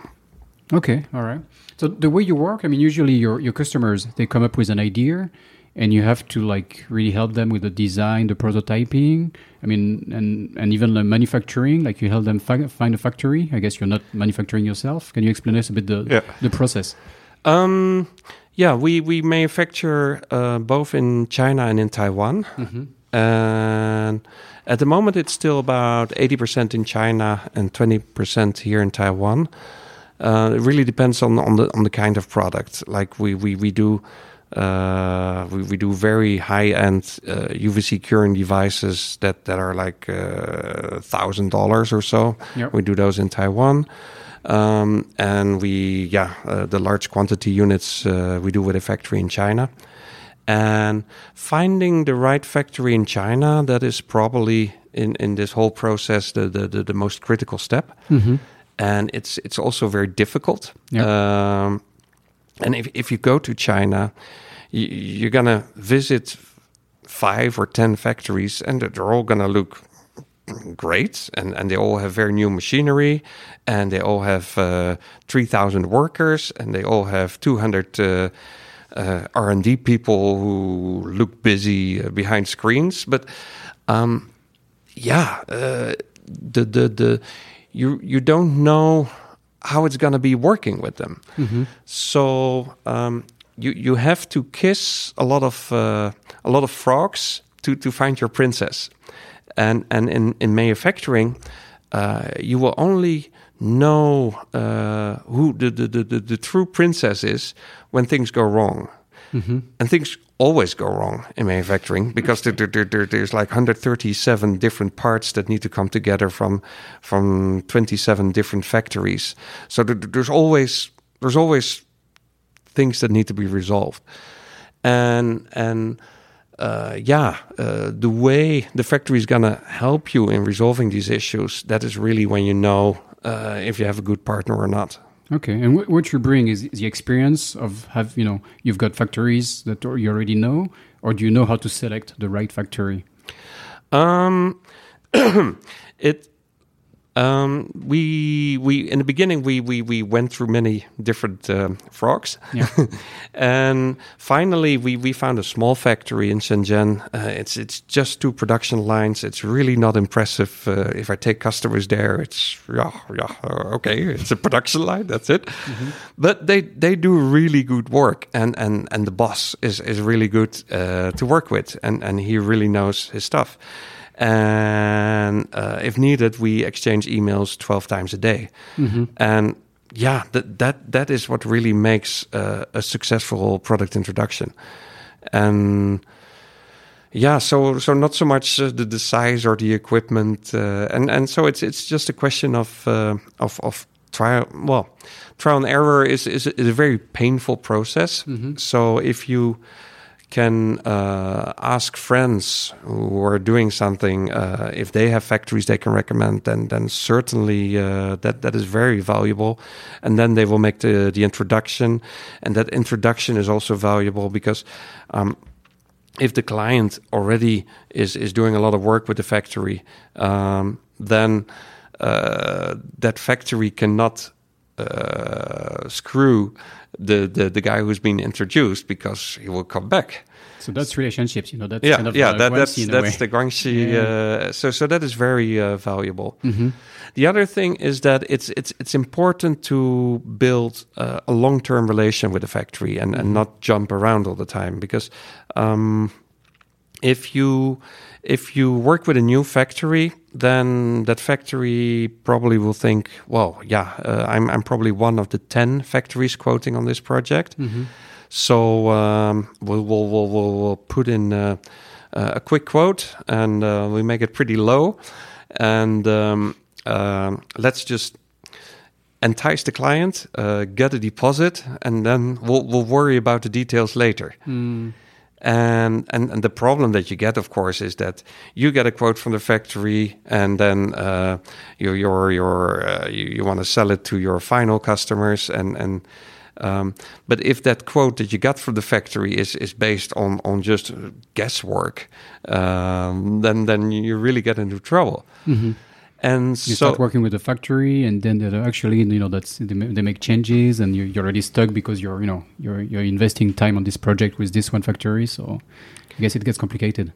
Okay, all right. So the way you work, I mean, usually your your customers they come up with an idea and you have to like really help them with the design, the prototyping. I mean, and and even the manufacturing. Like you help them fi- find a factory. I guess you're not manufacturing yourself. Can you explain us a bit the yeah. the process? Um, yeah, we we manufacture uh, both in China and in Taiwan, mm-hmm. and at the moment it's still about eighty percent in China and twenty percent here in Taiwan. Uh, it really depends on on the on the kind of product. Like we we we do uh, we, we do very high end uh, UVC curing devices that, that are like uh, thousand dollars or so. Yep. We do those in Taiwan. Um, and we, yeah, uh, the large quantity units uh, we do with a factory in China. And finding the right factory in China, that is probably in, in this whole process the, the, the, the most critical step. Mm-hmm. And it's it's also very difficult. Yep. Um, and if, if you go to China, you, you're going to visit five or 10 factories and they're all going to look great. And, and they all have very new machinery and they all have uh, 3000 workers and they all have 200 uh, uh, r&d people who look busy uh, behind screens. But um, yeah uh, the, the, the, you, you don't know how it's going to be working with them. Mm-hmm. So um, you you have to kiss a lot of uh, a lot of frogs to to find your princess, and and in in manufacturing, uh, you will only know uh, who the, the, the, the, true princess is when things go wrong. Mm-hmm. And things always go wrong in manufacturing because there, there, there, there's like 137 different parts that need to come together from from 27 different factories. So there's always there's always things that need to be resolved, and and. Uh, yeah, uh, the way the factory is gonna help you in resolving these issues, that is really when you know uh, if you have a good partner or not. Okay, and what you bring is the experience of have you know you've got factories that you already know, or do you know how to select the right factory? Um, it um, we we in the beginning we we we went through many different uh, frogs, yeah. and finally we we found a small factory in Shenzhen. Uh, it's it's just two production lines. It's really not impressive. Uh, if I take customers there, it's yeah yeah uh, okay. It's a production line. That's it. Mm-hmm. But they they do really good work, and and and the boss is is really good uh, to work with, and and he really knows his stuff and uh, if needed, we exchange emails twelve times a day. Mm-hmm. And yeah, that that that is what really makes uh, a successful product introduction. And yeah, so so not so much uh, the, the size or the equipment, uh, and and so it's it's just a question of uh, of of trial. Well, trial and error is is, is a very painful process. Mm-hmm. So if you can uh, ask friends who are doing something uh, if they have factories they can recommend then then certainly uh, that that is very valuable. And then they will make the the introduction. And that introduction is also valuable because um, if the client already is is doing a lot of work with the factory um, then uh, that factory cannot uh, screw the, the the guy who's been introduced because he will come back. So that's relationships, you know. That's yeah, kind of yeah. That, that's that's way. the guanxi. Yeah. Uh, so so that is very uh, valuable. Mhm. The other thing is that it's it's it's important to build uh, a long term relation with the factory and, and not jump around all the time because um, if you if you work with a new factory, then that factory probably will think, well, yeah, uh, I'm I'm probably one of the ten factories quoting on this project. So um, we'll, we'll, we'll, we'll, put in uh, uh, a quick quote and uh, we make it pretty low. And um, um, let's just entice the client, uh, get a deposit, and then we'll, we'll worry about the details later. Mm. And, and and the problem that you get, of course, is that you get a quote from the factory, and then uh, you you're, you're, uh, you you want to sell it to your final customers, and and um, but if that quote that you got from the factory is is based on on just guesswork, um, then then you really get into trouble. Mhm. And You so start working with the factory, and then actually, you know, that's they make changes, and you're, you're already stuck because you're, you know, you're you're investing time on this project with this one factory. So, I guess it gets complicated.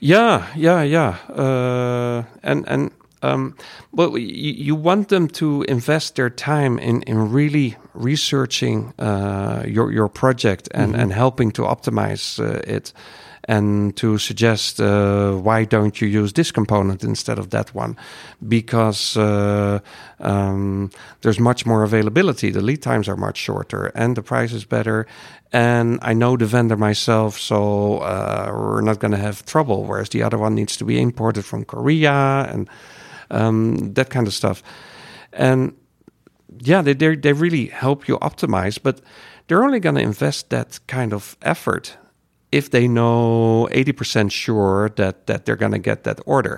Yeah, yeah, yeah. Uh, and and um, well, you, you want them to invest their time in, in really researching uh, your your project and, and helping to optimize uh, it, and to suggest uh, why don't you use this component instead of that one, because uh, um, there's much more availability. The lead times are much shorter, and the price is better. And I know the vendor myself, so uh, we're not going to have trouble. Whereas the other one needs to be imported from Korea and um, that kind of stuff. And yeah, they they they really help you optimize, but they're only going to invest that kind of effort if they know eighty percent sure that that they're going to get that order,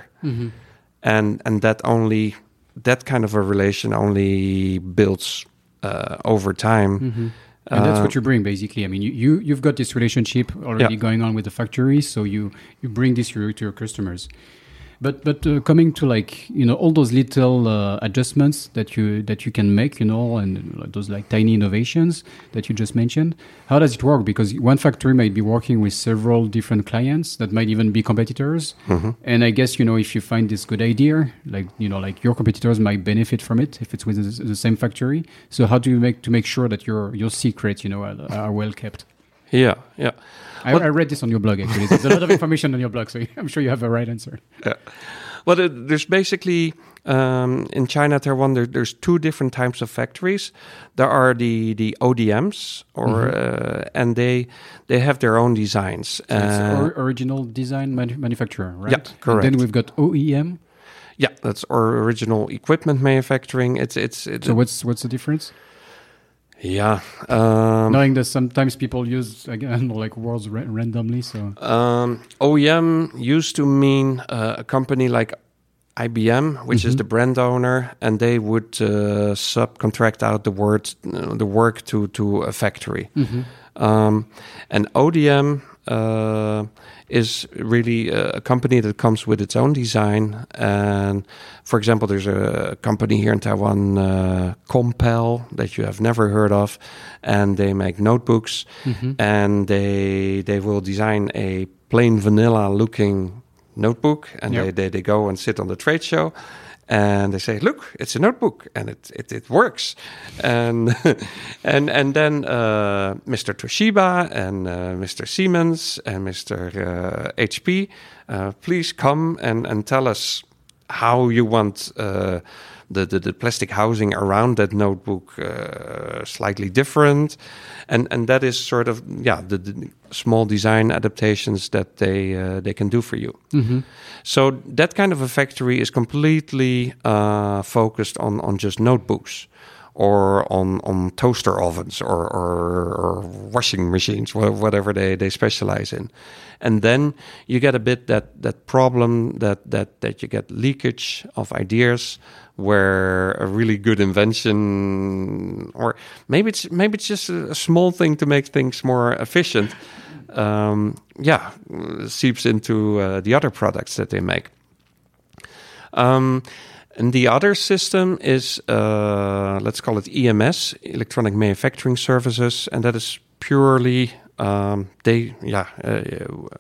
and and that only that kind of a relation only builds uh, over time. And that's what you bring, basically. I mean, you, you you've got this relationship already Yeah. going on with the factory, so you you bring this to your customers. But but uh, coming to like you know all those little uh, adjustments that you that you can make, you know, and those like tiny innovations that you just mentioned. How does it work? Because one factory might be working with several different clients that might even be competitors. And I guess you know if you find this good idea, like you know like your competitors might benefit from it if it's with the, the same factory. So how do you make to make sure that your your secrets you know are, are well kept? Yeah, yeah. I, I read this on your blog actually. There's a lot of information on your blog, so I'm sure you have a right answer. Yeah. Well, there's basically um, in China Taiwan there, there's two different types of factories. There are the the ODMs, or uh, and they they have their own designs. So it's Uh, or, original design manu- manufacturer, right? Yeah, And correct. then we've got OEM. yeah, that's or original equipment manufacturing. It's it's, it's So what's what's the difference? Yeah. Um, Knowing that sometimes people use again like words ra- randomly, so Um, OEM used to mean uh, a company like IBM, which is the brand owner, and they would uh, subcontract out the word, uh, the work to to a factory. Um, and ODM uh, is really a company that comes with its own design. And for example, there's a company here in Taiwan, uh, Compal, that you have never heard of, and they make notebooks, and they they will design a plain vanilla looking notebook, and Yep. they, they they go and sit on the trade show. And they say, "Look, it's a notebook, and it it, it works." And and and then uh, Mr. Toshiba and uh, Mr. Siemens and Mr. Uh, HP, uh, please come and and tell us how you want uh, the, the the plastic housing around that notebook uh, slightly different, and and that is sort of yeah the, the small design adaptations that they uh, they can do for you. So that kind of a factory is completely uh, focused on on just notebooks. Or on, on toaster ovens or, or, or washing machines, whatever they, they specialize in, and then you get a bit that, that problem that, that, that you get leakage of ideas, where a really good invention, or maybe it's maybe it's just a, small thing to make things more efficient, um, yeah, seeps into uh, the other products that they make. Um, And the other system is, uh, let's call it EMS, Electronic Manufacturing Services, and that is purely um, they, yeah, uh,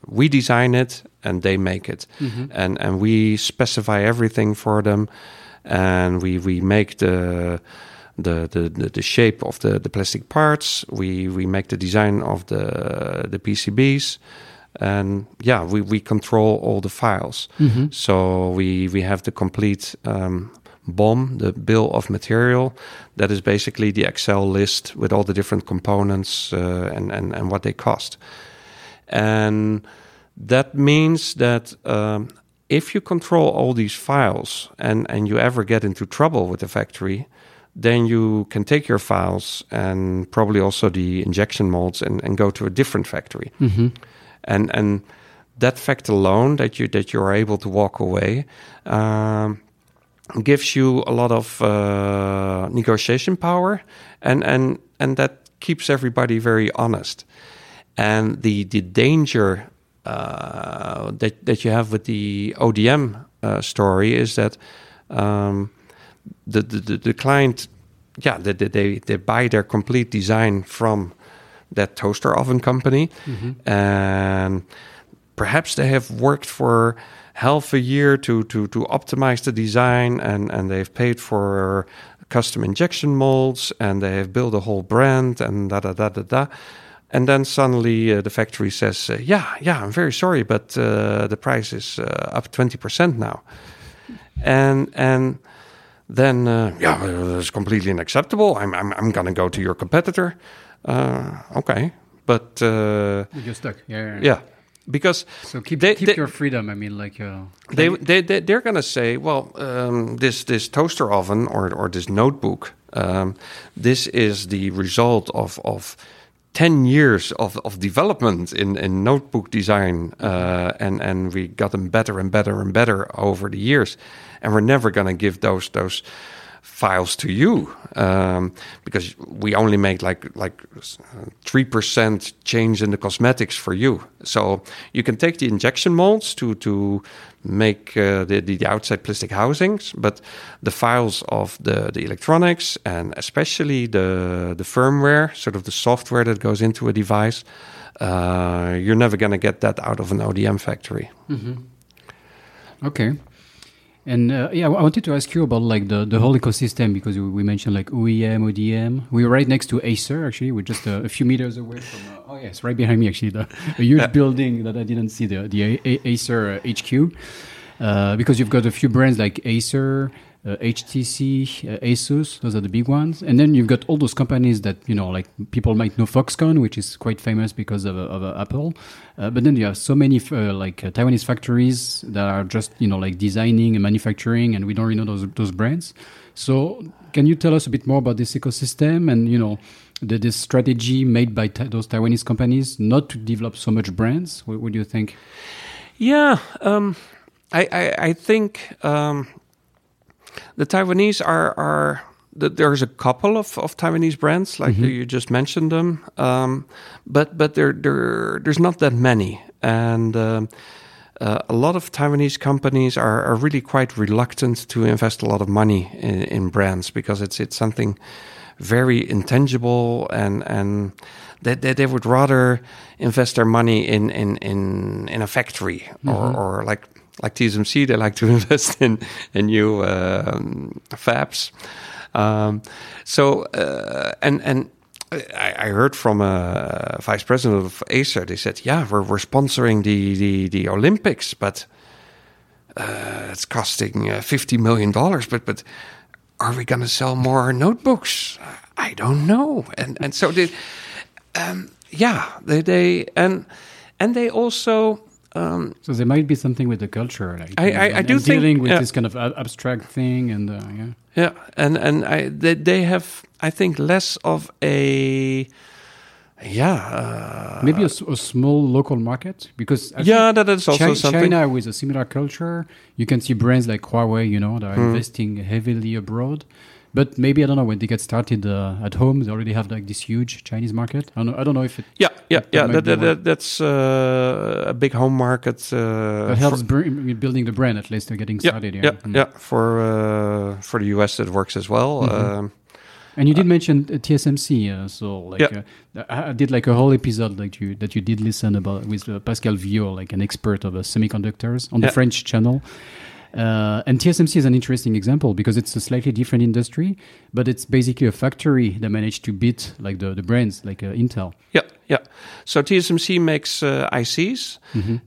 we design it and they make it, Mhm. and and we specify everything for them, and we we make the. The, the, the, shape of the, the plastic parts. We we make the design of the the PCBs, and yeah, we, we control all the files. Mhm. So we we have the complete um, BOM, the bill of material. That is basically the Excel list with all the different components uh, and, and and what they cost. And that means that um, if you control all these files and and you ever get into trouble with the factory, then you can take your files and probably also the injection molds and, and go to a different factory Mhm. and and that fact alone that you that you're able to walk away um, gives you a lot of uh, negotiation power and and and that keeps everybody very honest and the the danger uh, that that you have with the ODM uh, story is that um, the, the the client yeah they they- they buy their complete design from that toaster oven company. And perhaps they have worked for half a year to to to optimize the design and and they've paid for custom injection molds and they have built a whole brand and da da da da da and then suddenly uh, the factory says uh, yeah yeah i'm very sorry but uh, the price is uh, up 20% now and and then uh, yeah it's completely unacceptable i'm i'm, I'm going to go to your competitor uh, okay but uh, You're stuck. Yeah. yeah, yeah. because So keep They- keep they- your freedom. I mean, like. Uh, they, they, they they're going to say, well, um, this this toaster oven or or this notebook, um, this is the result of of ten years of, of development in, in notebook design, uh, and and we got them better and better and better over the years, and we're never going to give those those files to you um, because we only make like like three percent change in the cosmetics for you. So you can take the injection molds to to make uh, the, the outside plastic housings, but the files of the the electronics and especially the the firmware, sort of the software that goes into a device, uh, you're never going to get that out of an ODM factory. Okay. And uh, yeah, I wanted to ask you about like the, the whole ecosystem because we mentioned like OEM, ODM. We were right next to Acer actually. We're just a, a few meters away from. Uh, oh yes, right behind me actually, the, a huge building that I didn't see the the A- A- Acer uh, HQ. Uh, because you've got a few brands like Acer, uh, HTC, uh, Asus. Those are the big ones, and then you've got all those companies that you know, like people might know Foxconn, which is quite famous because of, of uh, Apple. Uh, but then you have so many uh, like Taiwanese factories that are just you know like designing and manufacturing, and we don't really know those those brands. So can you tell us a bit more about this ecosystem and you know the, this strategy made by those Taiwanese companies not to develop so much brands? What, what do you think? Yeah, um, I, I I think um, the Taiwanese are are th- there's a couple of, of Taiwanese brands like you just mentioned them, um, but but there there there's not that many, and um, uh, a lot of Taiwanese companies are, are really quite reluctant to invest a lot of money in, in brands because it's it's something very intangible and and they, they, they would rather invest their money in in in, in a factory or, or like like TSMC they like to invest in in new um, fabs um, so uh, and and I, I heard from a vice president of Acer. They said, "Yeah, we're we're sponsoring the the, the Olympics, but uh, it's costing uh, fifty million dollars. But but are we going to sell more notebooks? I don't know." And and so they, um, yeah, they they and and they also. Um, So there might be something with the culture, like I- know, I- I do think- dealing with yeah. this kind of ab- abstract thing, and uh, yeah, Yeah, and and I they, they have I think less of a yeah uh, maybe a small local market because I yeah that is also Chi- something China with a similar culture, you can see brands like Huawei, you know, that are Hmm. investing heavily abroad. But maybe I don't know when they get started uh, at home, they already have like this huge Chinese market. I don't know, I don't know if it. Yeah, yeah, that yeah. That, that, that, that's uh, a big home market. Uh, That helps building the brand at least. They're getting yeah, started. yeah, Mm. yeah. For uh, for the US, that works as well. Mhm. Um, And you did mention uh, TSMC, uh, so like Yeah. uh, I did like a whole episode like you that you did listen about with uh, Pascal Viau, like an expert of uh, semiconductors on the French channel. Uh, and TSMC is an interesting example because it's a slightly different industry, but it's basically a factory that managed to beat like the, the brands like uh, Intel. yeah, yeah. So TSMC makes uh, ICs,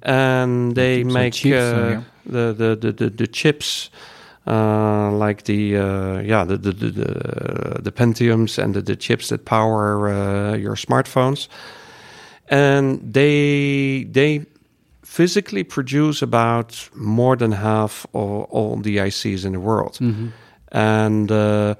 and they So make chips, uh, uh, yeah. the, the, the, the the chips. Uh, like the uh, yeah the the, the the the Pentiums and the, the chips that power uh, your smartphones, and they they physically produce about more than half of all the ICs in the world, and uh,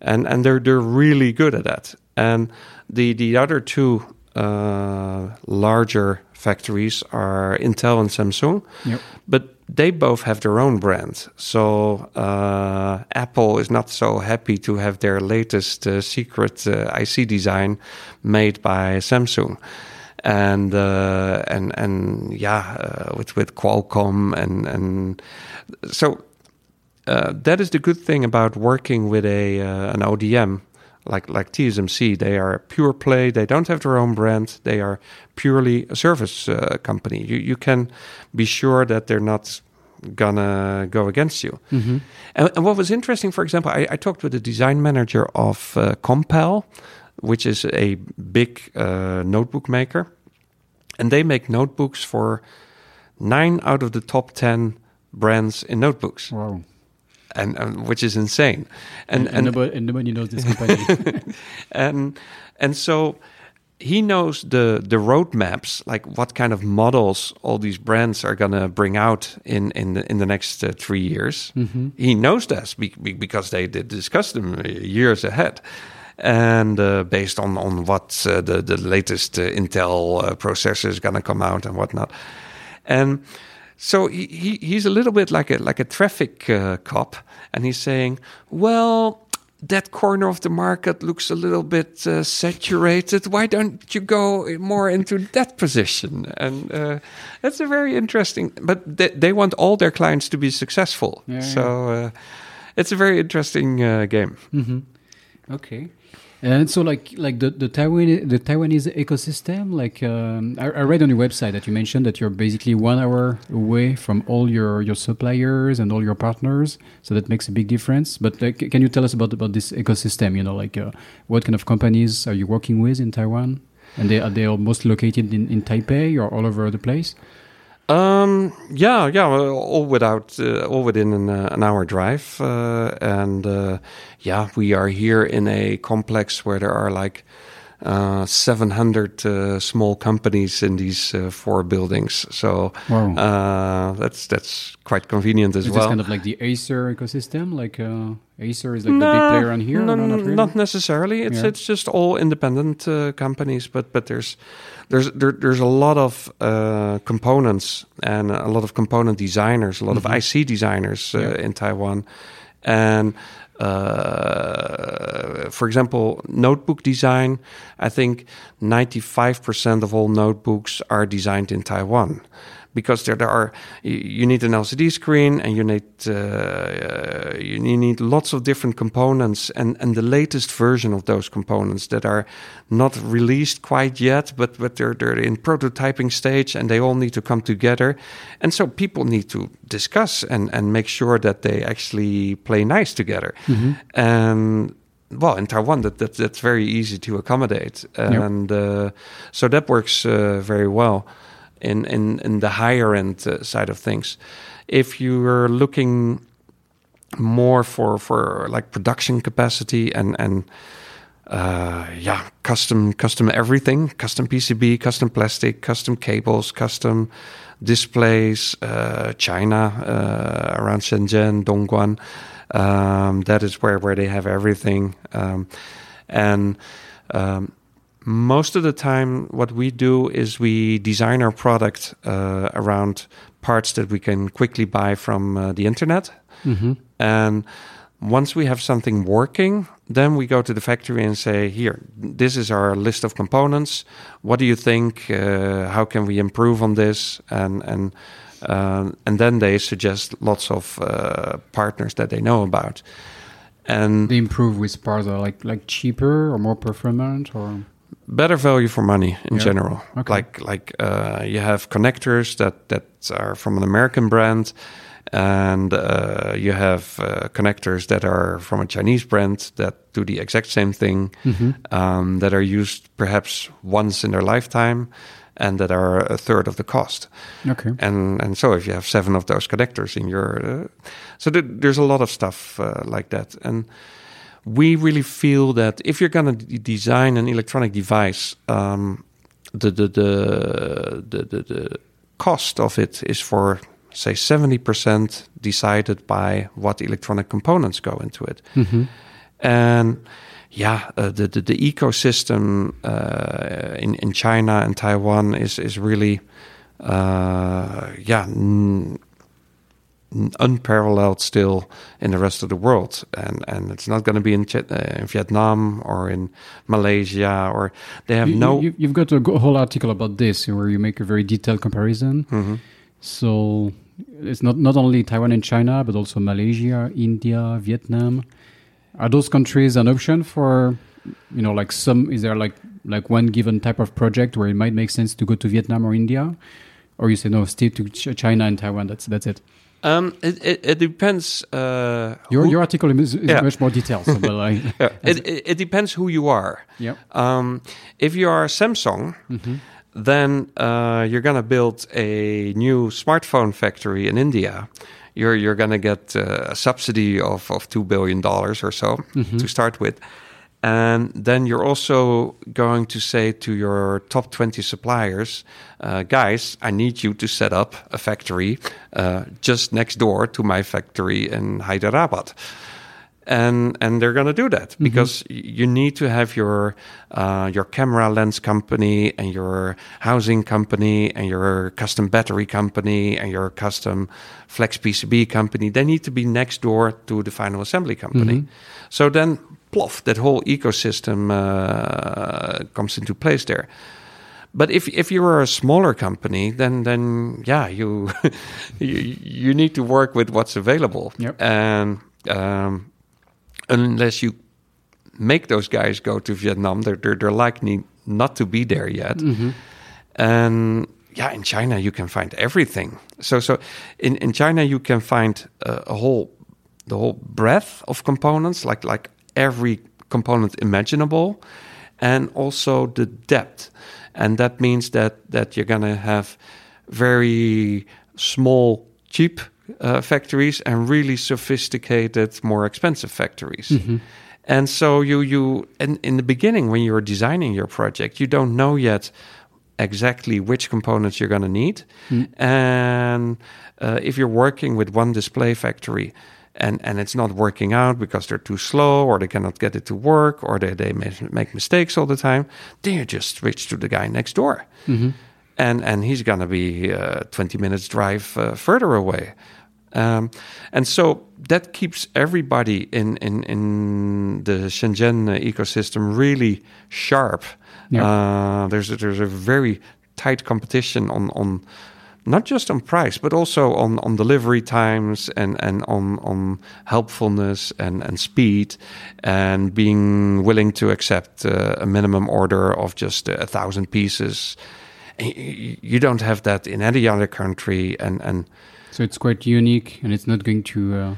and and they're they're really good at that. And the the other two uh, larger factories are Intel and Samsung, Yep. but they both have their own brand. So uh, Apple is not so happy to have their latest uh, secret uh, IC design made by Samsung. And uh, and and yeah, uh, with with Qualcomm and and so uh, that is the good thing about working with a uh, an ODM like like TSMC. They are pure play. They don't have their own brand. They are purely a service uh, company. You you can be sure that they're not gonna go against you. Mm-hmm. And, and what was interesting, for example, I, I talked with the design manager of uh, Compal, which is a big uh, notebook maker, and they make notebooks for nine out of the top ten brands in notebooks, Wow. and, and which is insane. And, And and, nobody, and nobody knows this company. and and so he knows the the roadmaps, like what kind of models all these brands are gonna bring out in in the in the next uh, three years. Mhm. He knows be, because they did discuss them uh, years ahead. And uh, based on on what uh, the the latest uh, Intel uh, processor is gonna come out and whatnot, and so he, he he's a little bit like a like a traffic uh, cop, and he's saying, well. That corner of the market looks a little bit uh, saturated. Why don't you go more into that position? And uh, that's a very interesting. But they, they want all their clients to be successful. Yeah, so uh, it's a very interesting uh, game. hmm Okay. And so, like, like the the Taiwan the Taiwanese ecosystem, like um, I, I read on your website that you mentioned that you're basically one hour away from all your your suppliers and all your partners, so that makes a big difference. But like, can you tell us about about this ecosystem? You know, like uh, what kind of companies are you working with in Taiwan? And they are they all mostly located in, in Taipei or all over the place? Um, yeah, yeah, all without, uh, all within an, uh, an hour drive, uh, and uh, yeah, we are here in a complex where there are like 700 uh, small companies in these uh, four buildings. So Wow. uh, that's that's quite convenient as Is well. this kind of like the Acer ecosystem? Like uh, Acer is like the big player on here? No, not, really? not necessarily. It's Yeah. it's just all independent uh, companies, but but there's there's there, there's a lot of uh, components and a lot of component designers, a lot of IC designers uh, Mm-hmm. Yeah. in Taiwan, and. Uh, for example, notebook design. I think 95% of all notebooks are designed in Taiwan because there, there are you, need an LCD screen and you need uh, uh, you need lots of different components and, and the latest version of those components that are not released quite yet, but but they're they're in prototyping stage and they all need to come together, and so people need to discuss and and make sure that they actually play nice together, and well, in Taiwan, that, that that's very easy to accommodate, and uh, so that works uh, very well in in in the higher end uh, side of things. If you are looking more for for like production capacity and and uh, yeah, custom custom everything, custom PCB, custom plastic, custom cables, custom displays. Uh, China uh, around Shenzhen, Dongguan. Um, that is where where they have everything, um, and um, most of the time, what we do is we design our product uh, around parts that we can quickly buy from uh, the internet, Mm-hmm. and once we have something working, then we go to the factory and say, "Here, this is our list of components. What do you think? Uh, how can we improve on this?" And and uh, and then they suggest lots of uh, partners that they know about. And they improve with parts that are like like cheaper or more performant or better value for money in Yeah. general. Okay. Like like uh, you have connectors that that are from an American brand, and uh, you have uh, connectors that are from a Chinese brand that do the exact same thing, um, that are used perhaps once in their lifetime, and that are a third of the cost. okay. And and so if you have seven of those connectors in your, uh, so there, there's a lot of stuff uh, like that, and we really feel that if you're going to design an electronic device, um, the, the, the the the cost of it is for say seventy percent decided by what electronic components go into it, and yeah, uh, the, the the ecosystem uh, in in China and Taiwan is is really uh, yeah n- unparalleled still in the rest of the world, and and it's not going to be in, Ch- uh, in Vietnam or in Malaysia or they have You, no. you, you've got a whole article about this where you make a very detailed comparison. Mhm. So it's not not only Taiwan and China, but also Malaysia, India, Vietnam. Are those countries an option for, you know, like some? Is there like like one given type of project where it might make sense to go to Vietnam or India, or you say no, stay to China and Taiwan. That's that's it. Um, it, it, it depends. Uh, Your who- your article is, is Yeah. much more detailed. So, but like, yeah, it, it, it depends who you are. yeah, Um, if you are Samsung, then uh, you're going to build a new smartphone factory in India. You're you're going to get uh, a subsidy of of two billion dollars or so to start with, and then you're also going to say to your top twenty suppliers, uh, guys, I need you to set up a factory uh, just next door to my factory in Hyderabad and and they're going to do that because you need to have your uh, your camera lens company and your housing company and your custom battery company and your custom flex PCB company. They need to be next door to the final assembly company. So then, plof, that whole ecosystem uh, comes into place there. But if if you are a smaller company, then then yeah, you you, you need to work with what's available. Yep. And um, unless you make those guys go to Vietnam, they're they're, they're likely not to be there yet. And yeah, in China you can find everything. So so in in China you can find uh, a whole the whole breadth of components, like like every component imaginable, and also the depth. And that means that that you're gonna have very small, cheap uh, factories and really sophisticated, more expensive factories. And so you you in, in the beginning when you're designing your project, you don't know yet exactly which components you're going to need. And uh, if you're working with one display factory and, and it's not working out because they're too slow or they cannot get it to work or they, they make, mistakes all the time, then you just switch to the guy next door. And, and he's going to be uh, 20 minutes drive uh, further away. Um, and so that keeps everybody in, in, in the Shenzhen ecosystem really sharp. Uh, there's a, there's a very tight competition on on not just on price, but also on, on delivery times and, and on on helpfulness and, and speed, and being willing to accept uh, a minimum order of just a thousand pieces. You don't have that in any other country, and and so it's quite unique, and it's not going to. Uh,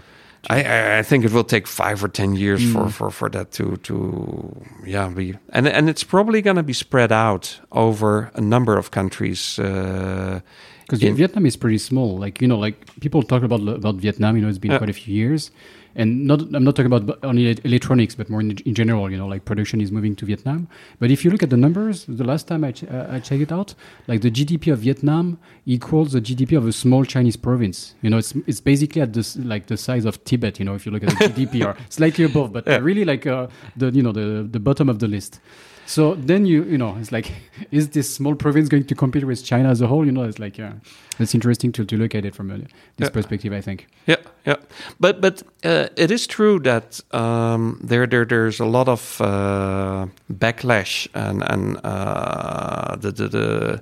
I- I, I think it will take five or ten years for, for, for that to to yeah be and and it's probably going to be spread out over a number of countries. Uh, Because in- Vietnam is pretty small. Like you know, like people talk about about Vietnam. You know, it's been Yeah. quite a few years, and not. I'm not talking about only electronics, but more in, in general. You know, like production is moving to Vietnam. But if you look at the numbers, the last time I ch- uh, I checked it out, like the GDP of Vietnam equals the GDP of a small Chinese province. You know, it's it's basically at this like the size of Tibet. You know, if you look at the GDP, or slightly above, but really like uh, the you know the the bottom of the list. So then you you know it's like is this small province going to compete with China as a whole? You know, it's like yeah, it's interesting to, to look at it from a, this Yeah. perspective. I think. Yeah, yeah, but but uh, it is true that um, there there there's a lot of uh, backlash and and uh, the, the the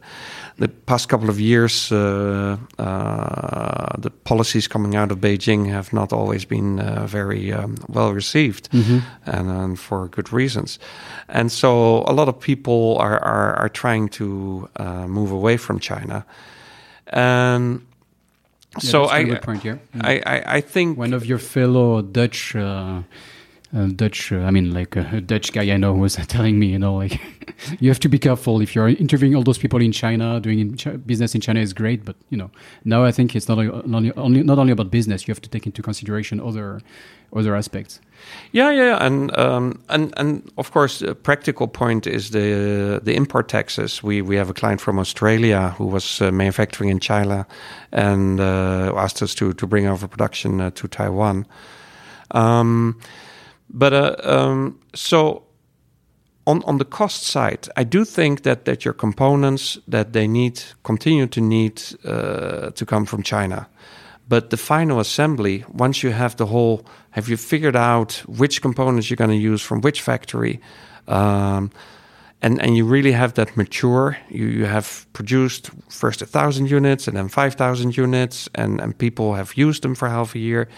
the past couple of years uh, uh, the policies coming out of Beijing have not always been uh, very um, well received, and, and for good reasons, and so a lot of people are are, are trying to uh, move away from China, and. Yeah, so that's a I, good point here. Mm. I, I, I think One of your fellow Dutch, uh, uh, Dutch, uh, I mean, like a, a Dutch guy I know was telling me, you know, like you have to be careful if you're interviewing all those people in China, doing in Chi- business in China is great, but you know, now I think it's not only, only, not only about business. You have to take into consideration other other aspects. yeah yeah and um, and and of course a practical point is the the import taxes we we have a client from Australia who was uh, manufacturing in China and uh, asked us to to bring over production uh, to Taiwan um, but uh, um, so on on the cost side, I do think that that your components that they need continue to need uh, to come from China. But the final assembly, once you have the whole, have you figured out which components you're going to use from which factory, um, and and you really have that mature. You, you have produced first a thousand units and then five thousand units, and and people have used them for half a year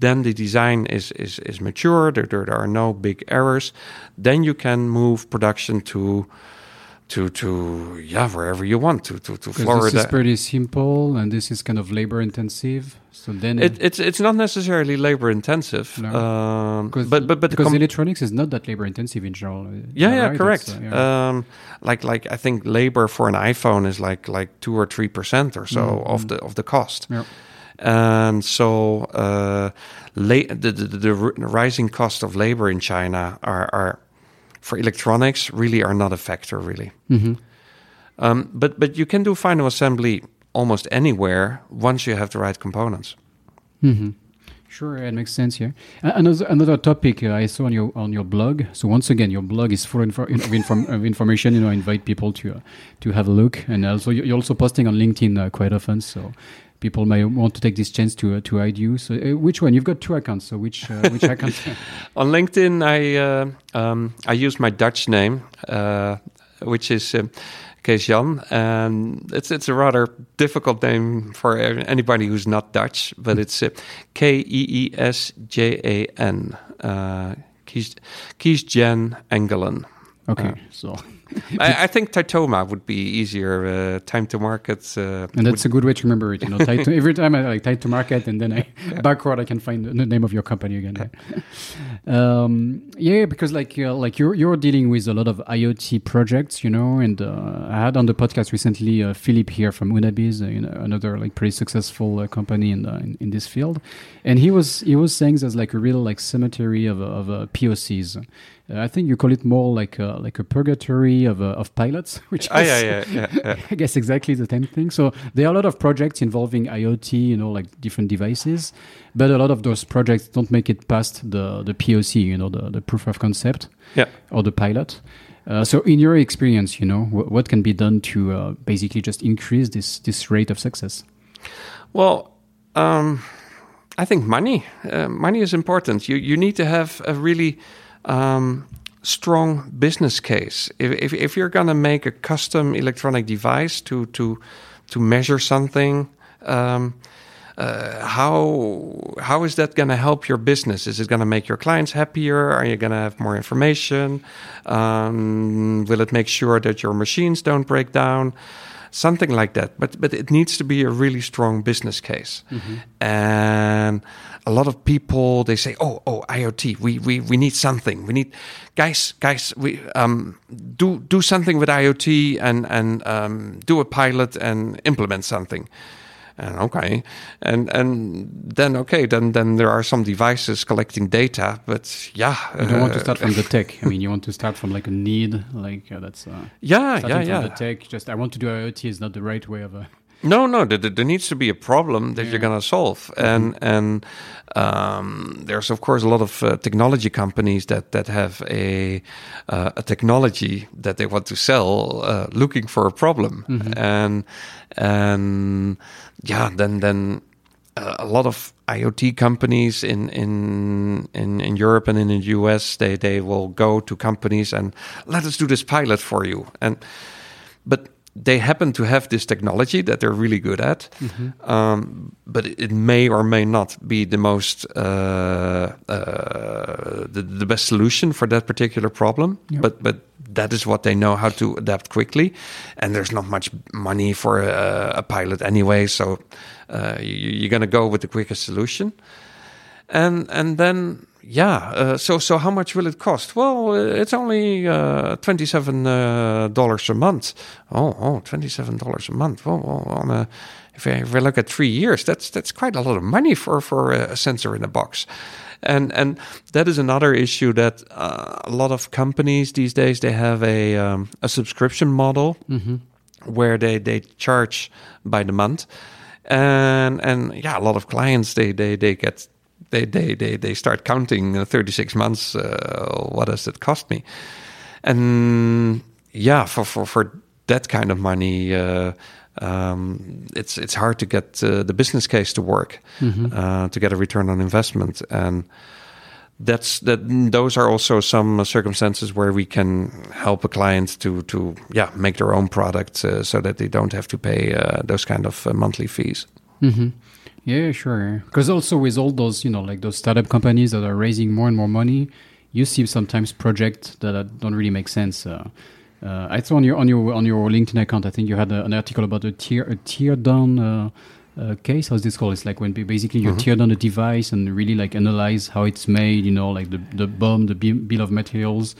then the design is is is mature. There, there, there are no big errors. Then you can move production to to to yeah wherever you want to to to Because this is pretty simple and this is kind of labor intensive. So then, It, it's it's not necessarily labor intensive, No. um, but but but because electronics is not that labor intensive in general. uh, yeah yeah right? correct. Uh, yeah. Um, like like I think labor for an iPhone is like like two or three percent or so Mm, of mm. the of the cost. Yeah. And so, uh, la- the, the, the rising cost of labor in China are, are, for electronics, really are not a factor, really. Mhm. Um, but but you can do final assembly almost anywhere once you have the right components. hmm Sure, it makes sense here. Another another topic uh, I saw on your on your blog. So once again, your blog is full info, of, inform, of information. You know, I invite people to uh, to have a look, and also you- you're also posting on LinkedIn uh, quite often. So people may want to take this chance to uh, to hide you. So uh, which one? You've got two accounts. So which uh, which account? On LinkedIn, I uh, um, I use my Dutch name, uh, which is uh, Kees Jan, and it's it's a rather difficult name for anybody who's not Dutch, but it's uh, K E E S J A N. Uh, Kees Kees Jan Engelen. Okay, Uh, so I, I think Titoma would be easier. Uh, time to market. Uh, and that's a good way to remember it. You know, to, every time I like tied to market, and then I backward I can find the name of your company again. um, yeah, because like uh, like you're you're dealing with a lot of IoT projects, you know, and uh, I had on the podcast recently uh, Philip here from Unabiz, uh, you know, another like pretty successful uh, company in, in in this field, and he was he was saying there's like a real like cemetery of of uh, POCs. I think you call it more like a, like a purgatory of uh, of pilots, which Ah, is- yeah, yeah, yeah. I guess exactly the same thing. So there are a lot of projects involving IoT, you know, like different devices, but a lot of those projects don't make it past the the POC, you know, the, the proof of concept Yeah. or the pilot. Uh, so in your experience, you know, wh- what can be done to uh, basically just increase this this rate of success? Well, um, I think money. Uh, money is important. You you need to have a really um, strong business case. If if, if you're gonna make a custom electronic device to to to measure something. Um, uh, how how is that going to help your business? Is it going to make your clients happier? Are you going to have more information? Um, will it make sure that your machines don't break down? Something like that. But but it needs to be a really strong business case. And a lot of people they say, "Oh, oh, IoT. We we we need something. We need guys, guys. We um do do something with IoT and and um, do a pilot and implement something." And okay, and and then okay, then then there are some devices collecting data, but yeah, You don't want to uh, start from the tech. I mean, you want to start from like a need, like uh, that's uh, yeah, starting yeah, from yeah. the tech. Just I want to do IoT is not the right way of uh, No, no. There, there needs to be a problem that yeah. you're going to solve, mm-hmm. and and um, there's of course a lot of uh, technology companies that that have a uh, a technology that they want to sell, uh, looking for a problem, mm-hmm. and and yeah, then then uh, a lot of IoT companies in, in in in Europe and in the US they they will go to companies and let us do this pilot for you and but they happen to have this technology that they're really good at, mm-hmm. um, but it may or may not be the most uh, uh, the, the, best solution for that particular problem. Yep. But but that is what they know how to adapt quickly, and there's not much money for a, a pilot anyway, so uh, you, are going to go with the quickest solution, and and then yeah. Uh, so so how much will it cost? Well, it's only uh, twenty seven uh, dollars a month. Oh oh, twenty seven dollars a month. Well, well on a, if I, if I look at three years, that's that's quite a lot of money for for a sensor in a box. And and that is another issue that uh, a lot of companies these days they have a um, a subscription model mm-hmm. where they they charge by the month and and yeah a lot of clients they they they get they they they, they start counting uh, 36 months uh, what does it cost me and yeah for for for that kind of money uh, um, it's it's hard to get uh, the business case to work mm-hmm. Uh, to get a return on investment and that's that those are also some circumstances where we can help a client to to yeah make their own product uh, so that they don't have to pay those kind of monthly fees mm-hmm. Yeah, sure. Because also with all those, you know, like those startup companies that are raising more and more money, you see sometimes projects that don't really make sense. Uh, uh, I saw on your on your on your LinkedIn account, I think you had a, an article about a tear a tear down uh, uh, case. How's this called? It's like when basically you mm-hmm. tear down a device and really like analyze how it's made. You know, like the the BOM, the bill of materials,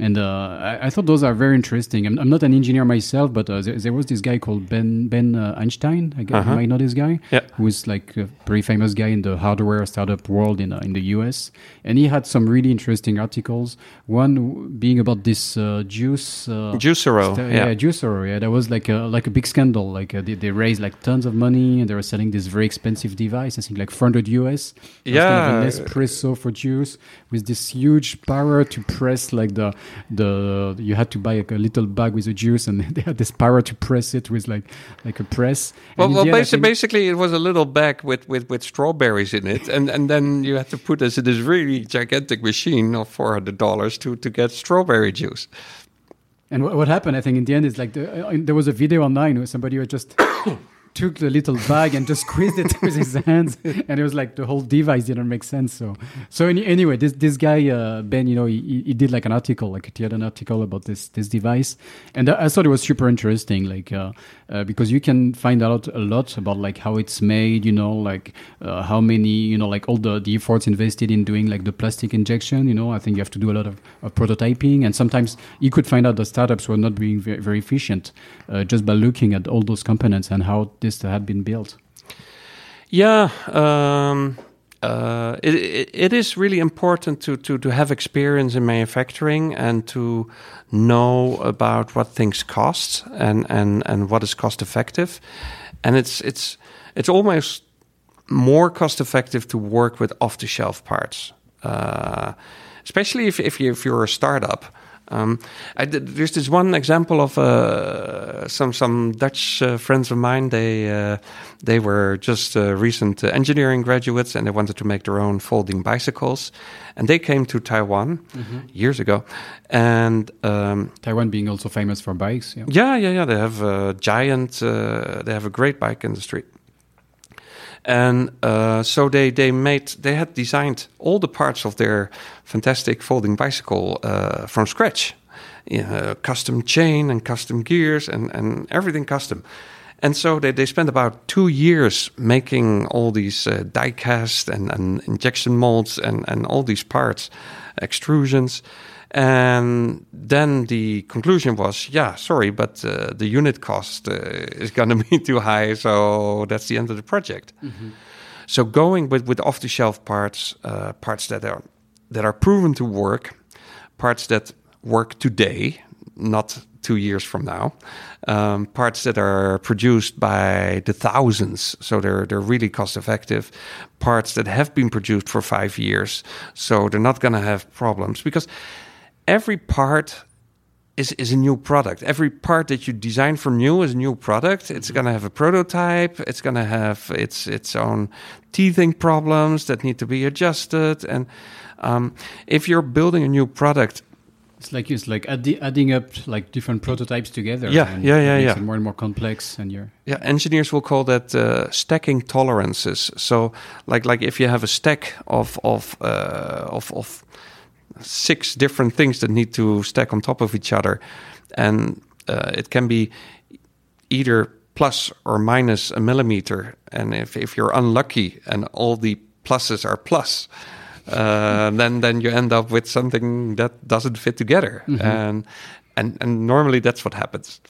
and uh, I, I, thought those are very interesting. I'm, I'm not an engineer myself, but uh, there, there, was this guy called Ben Ben uh, Einstein. I guess uh-huh. you might know this guy, yeah. who's like a pretty famous guy in the hardware startup world in uh, in the US. And he had some really interesting articles. One being about this uh, juice uh, Juicero, st- yeah. yeah, Juicero. Yeah, that was like a like a big scandal. Like they, they, raised like tons of money, and they were selling this very expensive device. I think like 400 US. Yeah, kind of an espresso for juice with this huge power to press like the the you had to buy like a little bag with a juice, and they had this power to press it with like like a press. Well, well, basically, basically, it was a little bag with, with, with strawberries in it, and, and then you had to put this in this really gigantic machine of four hundred dollars to to get strawberry juice. And what, what happened, I think, in the end is like the, uh, there was a video online where somebody was just took the little bag and just squeezed it with his hands, and it was like the whole device didn't make sense. So, so any, anyway, this this guy uh, Ben, you know, he, he did like an article, like he had an article about this this device, and I thought it was super interesting, like uh, uh, because you can find out a lot about like how it's made, you know, like uh, how many, you know, like all the the efforts invested in doing like the plastic injection. You know, I think you have to do a lot of, of prototyping, and sometimes you could find out the startups were not being very, very efficient uh, just by looking at all those components and how this had been built? Yeah, um, uh, it, it, it is really important to, to, to have experience in manufacturing and to know about what things cost and, and, and what is cost effective. And it's it's it's almost more cost effective to work with off the shelf parts, uh, especially if if, you, if you're a startup. Um, did, there's this one example of uh, some some Dutch uh, friends of mine. They uh, they were just uh, recent uh, engineering graduates, and they wanted to make their own folding bicycles. And they came to Taiwan mm-hmm. years ago. And um, Taiwan being also famous for bikes. Yeah, yeah, yeah. yeah. They have a giant. Uh, they have a great bike industry and uh, so they they made they had designed all the parts of their fantastic folding bicycle uh, from scratch, uh, custom chain and custom gears and and everything custom. And so they, they spent about two years making all these uh, die cast and, and injection molds and, and all these parts, extrusions. And then the conclusion was, yeah, sorry, but uh, the unit cost uh, is going to be too high, so that's the end of the project. Mm-hmm. So going with, with off-the-shelf parts, uh, parts that are that are proven to work, parts that work today, not two years from now. Um, parts that are produced by the thousands, so they're they're really cost effective. Parts that have been produced for five years, so they're not going to have problems because every part is, is a new product. Every part that you design from new is a new product. It's going to have a prototype. It's going to have its its own teething problems that need to be adjusted. And um, if you're building a new product, it's like it's like addi- adding up like different prototypes together. Yeah, and yeah, it yeah, yeah. it more and more complex, and you're yeah, engineers will call that uh, stacking tolerances. So, like like if you have a stack of of uh, of of six different things that need to stack on top of each other, and uh, it can be either plus or minus a millimeter. And if if you're unlucky and all the pluses are plus, uh, then then you end up with something that doesn't fit together. And and and normally that's what happens.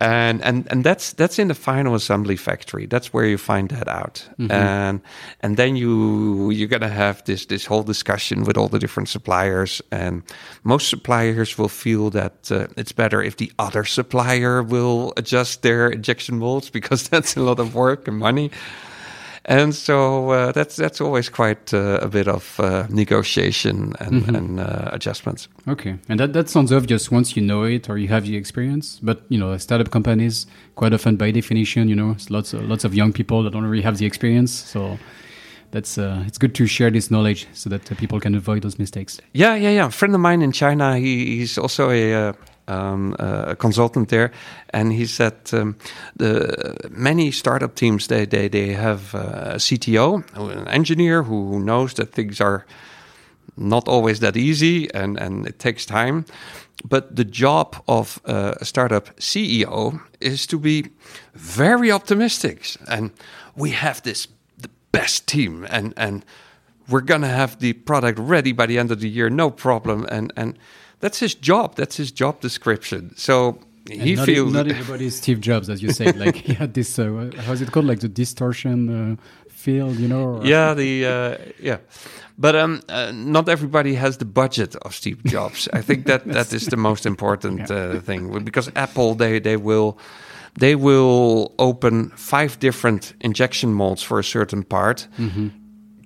And and and that's that's in the final assembly factory. That's where you find that out. And and then you you're gonna have this this whole discussion with all the different suppliers. And most suppliers will feel that uh, it's better if the other supplier will adjust their injection molds because that's a lot of work and money. And so uh, that's that's always quite uh, a bit of uh, negotiation and, and uh, adjustments. okay. And that that sounds obvious once you know it or you have the experience. But you know, startup companies quite often, by definition, you know, it's lots of, lots of young people that don't really have the experience. So that's uh, it's good to share this knowledge so that uh, people can avoid those mistakes. Yeah, yeah, yeah. A friend of mine in China, he, he's also a, uh, um, uh, a consultant there, and he said um, the many startup teams they they they have uh, a CTO, an engineer who knows that things are not always that easy and and it takes time. But the job of uh, a startup CEO is to be very optimistic, and we have this the best team, and and we're gonna have the product ready by the end of the year, no problem. And and that's his job. That's his job description. So he not, feels not everybody is Steve Jobs, as you said. Like he had this, uh, how's it called? Like the distortion uh, field, you know? yeah the uh, yeah but um uh, not everybody has the budget of steve jobs i think that that is the most important uh, thing because apple they they will they will open five different injection molds for a certain part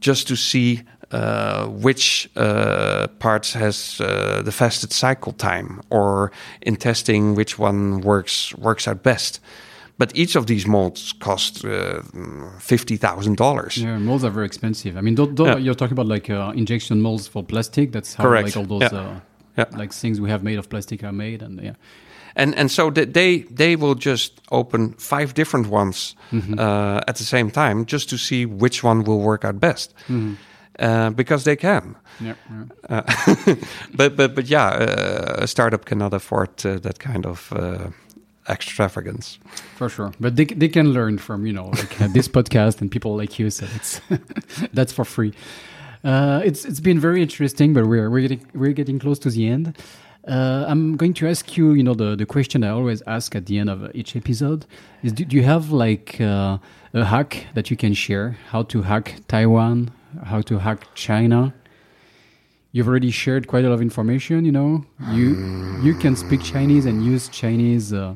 just to see uh, which uh, parts has uh, the fastest cycle time, or in testing which one works works out best. But each of these molds cost uh, fifty thousand dollars. Yeah, molds are very expensive. I mean, don't, don't, Yeah. you're talking about like uh, injection molds for plastic. That's how Correct. like all those Yeah. uh, Yeah. like things we have made of plastic are made, and yeah, and and so they they will just open five different ones uh, at the same time just to see which one will work out best uh, because they can. yeah, yeah. Uh, but but but yeah, uh, a startup cannot afford uh, that kind of uh, extravagance. for sure. But they they can learn from you know like uh, this podcast and people like you. So it's that's for free. Uh, it's it's been very interesting, but we're we're getting we're getting close to the end. Uh, I'm going to ask you, you know, the, the question I always ask at the end of each episode is: Do, do you have like uh, a hack that you can share? How to hack Taiwan? How to hack China? You've already shared quite a lot of information. You know, you you can speak Chinese and use Chinese uh,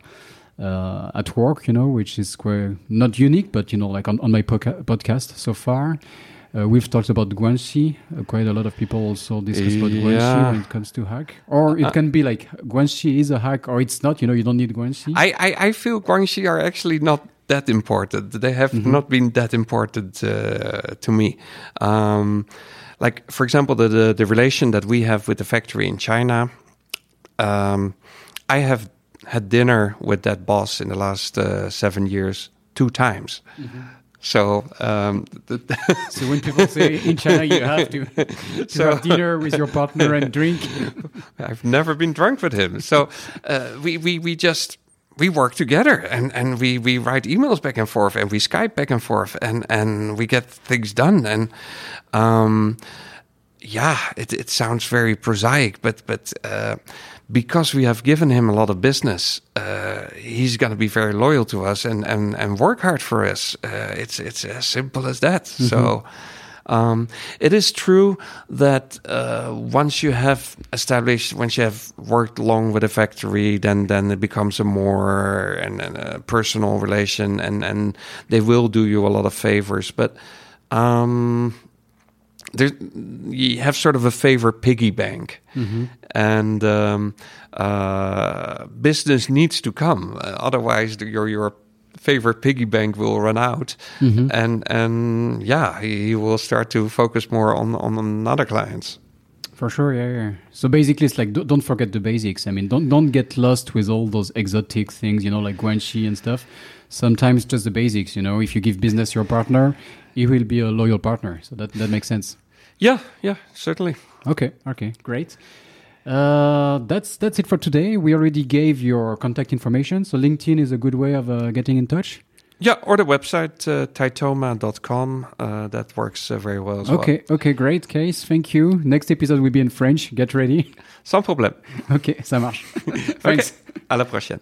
uh, at work. You know, which is quite not unique, but you know, like on, on my podca- podcast so far. Uh, we've talked about Guanxi. Uh, quite a lot of people also discuss about Guanxi Yeah. when it comes to hack. Or it can be like Guanxi is a hack, or it's not. You know, you don't need Guanxi. I, I, I feel Guanxi are actually not that important. They have not been that important uh, to me. Um, like, for example, the, the, the relation that we have with the factory in China. Um, I have had dinner with that boss in the last uh, seven years two times. So, um, so when people say in China you have to, to So- have dinner with your partner and drink, I've never been drunk with him. So uh, we, we, we just we work together and, and we, we write emails back and forth and we Skype back and forth and, and we get things done. And um, yeah, it, it sounds very prosaic, but but uh, because we have given him a lot of business, uh, he's going to be very loyal to us and, and, and work hard for us. Uh, it's it's as simple as that. So. Um, it is true that uh, once you have established, once you have worked long with a factory, then then it becomes a more and, and a personal relation, and and they will do you a lot of favors. But um, there, you have sort of a favorite piggy bank, and um, uh, business needs to come. Otherwise, the, your your favorite piggy bank will run out, and and yeah, he, he will start to focus more on on other clients. For sure, yeah, yeah. So basically, it's like don't don't forget the basics. I mean, don't don't get lost with all those exotic things, you know, like Guanxi and stuff. Sometimes just the basics, you know. If you give business your partner, he will be a loyal partner. So that that makes sense. Yeah, yeah, certainly. Okay, okay, great. Uh, that's that's it for today. We already gave your contact information, so LinkedIn is a good way of uh, getting in touch. Yeah, or the website uh, titoma.com. Uh, that works uh, very well as well. Okay, okay, great, Kees. Thank you. Next episode will be in French. Get ready. Sans problème. Ok, ça marche. Thanks. Ok, À la prochaine.